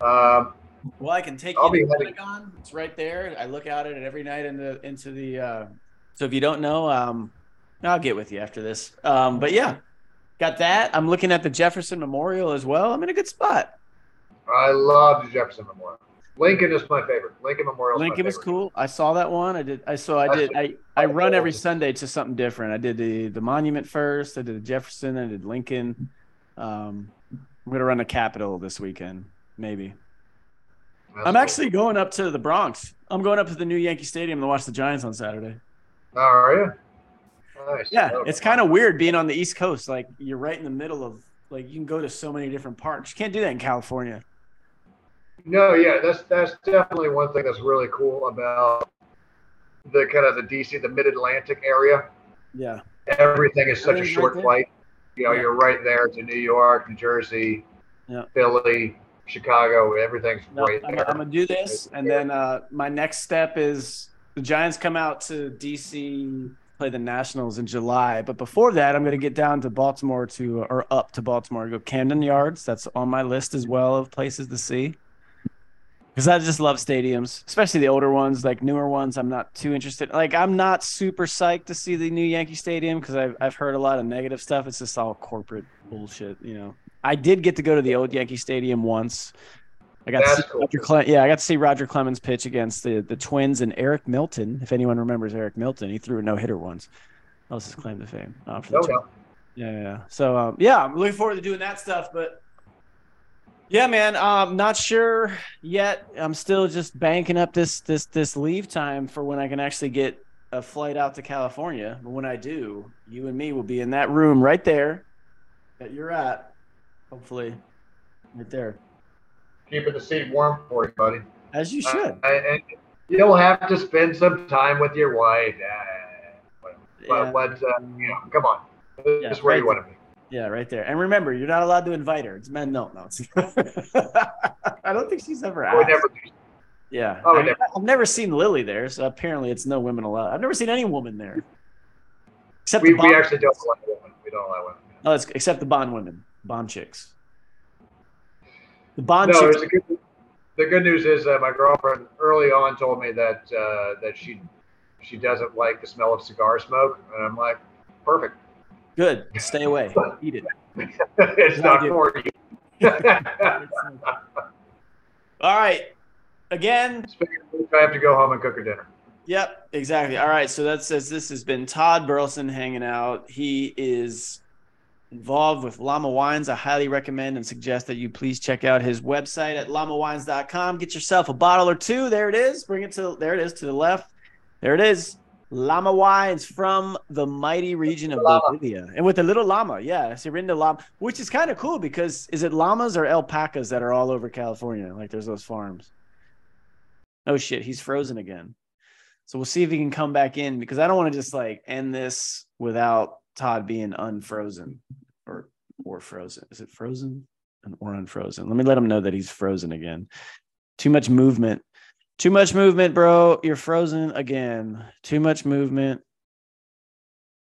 Um, Well, I can take I'll you to Pentagon. It's right there. I look out at it every night into into the. Uh, so if you don't know, um, I'll get with you after this. Um, but yeah, got that. I'm looking at the Jefferson Memorial as well. I'm in a good spot. I love the Jefferson Memorial. Lincoln is my favorite. Lincoln Memorial. Lincoln was cool. I saw that one. I did. I so I did. I I run every Sunday to something different. I did the the monument first. I did the Jefferson. I did Lincoln. Um, I'm gonna run the Capitol this weekend, maybe. I'm actually going up to the Bronx. I'm going up to the new Yankee Stadium to watch the Giants on Saturday. How are you? Nice. Yeah, it's kind of weird being on the East Coast. Like you're right in the middle of like you can go to so many different parks. You can't do that in California. No, yeah, that's that's definitely one thing that's really cool about the kind of the DC, the Mid Atlantic area. Yeah. Everything is such a short right flight. You know, Yeah. you're right there to New York, New Jersey, Yeah. Philly, Chicago. Everything's No, right I'm, there. I'm gonna do this, and then uh, my next step is the Giants come out to DC play the Nationals in July. But before that, I'm gonna get down to Baltimore to or up to Baltimore, go Camden Yards. That's on my list as well of places to see. Because I just love stadiums, especially the older ones, like newer ones. I'm not too interested. Like I'm not super psyched to see the new Yankee Stadium because I've I've heard a lot of negative stuff. It's just all corporate bullshit, you know. I did get to go to the old Yankee Stadium once. I got to see cool. Roger Cle- yeah, I got to see Roger Clemens pitch against the the Twins and Eric Milton. If anyone remembers Eric Milton, he threw a no hitter once. That was his claim to fame. Uh, for the No, Yeah, yeah, yeah. So um, yeah, I'm looking forward to doing that stuff. But yeah, man, um, not sure yet. I'm still just banking up this this this leave time for when I can actually get a flight out to California, but when I do, you and me will be in that room right there that you're at. Hopefully, right there, Keeping the seat warm for you, buddy. as you should. Uh, you'll have to spend some time with your wife. Uh, Yeah. but, but uh, you know, come on. Yeah, This is where you want to be. Yeah, right there. And remember, you're not allowed to invite her. It's men. No, no. I don't think she's ever asked. never yeah, I would I, never- have never seen Lily there, so apparently it's no women allowed. I've never seen any woman there, except We, the bond. we actually don't allow women. We don't allow women. oh, it's, except the bond women, bond chicks. The bond No, chicks. a good, the good news is that my girlfriend early on told me that uh, that she she doesn't like the smell of cigar smoke, and I'm like, perfect. Good. Stay away. Eat it. it's not for you. All right. Again, which, I have to go home and cook her dinner. Yep, exactly. All right, so that says this has been Todd Burleson hanging out. He is involved with Llama Wines. I highly recommend and suggest that you please check out his website at llama-wines.com. Get yourself a bottle or two. There it is. Bring it to there it is to the left. There it is. Llama Wines from the mighty region of Llama. Bolivia. And with a little llama, yeah, Sirinda llama, which is kind of cool because is it llamas or alpacas that are all over California? Like there's those farms. Oh shit, he's frozen again. So we'll see if he can come back in because I don't want to just like end this without Todd being unfrozen or or frozen. Is it frozen and or unfrozen? Let me let him know that he's frozen again. Too much movement. Too much movement, bro. You're frozen again. Too much movement.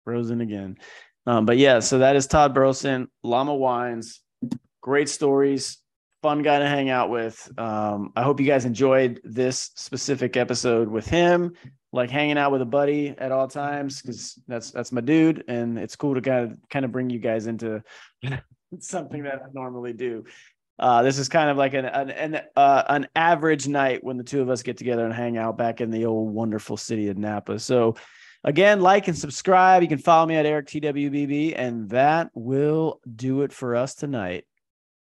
Frozen again. Um, but yeah, so that is Todd Burleson, Llama Wines. Great stories, fun guy to hang out with. Um, I hope you guys enjoyed this specific episode with him, like hanging out with a buddy at all times, because that's that's my dude, and it's cool to kind of kind of bring you guys into something that I normally do. Uh, this is kind of like an an an, uh, an average night when the two of us get together and hang out back in the old wonderful city of Napa. So. Again, like and subscribe. You can follow me at Eric TWBB, and that will do it for us tonight.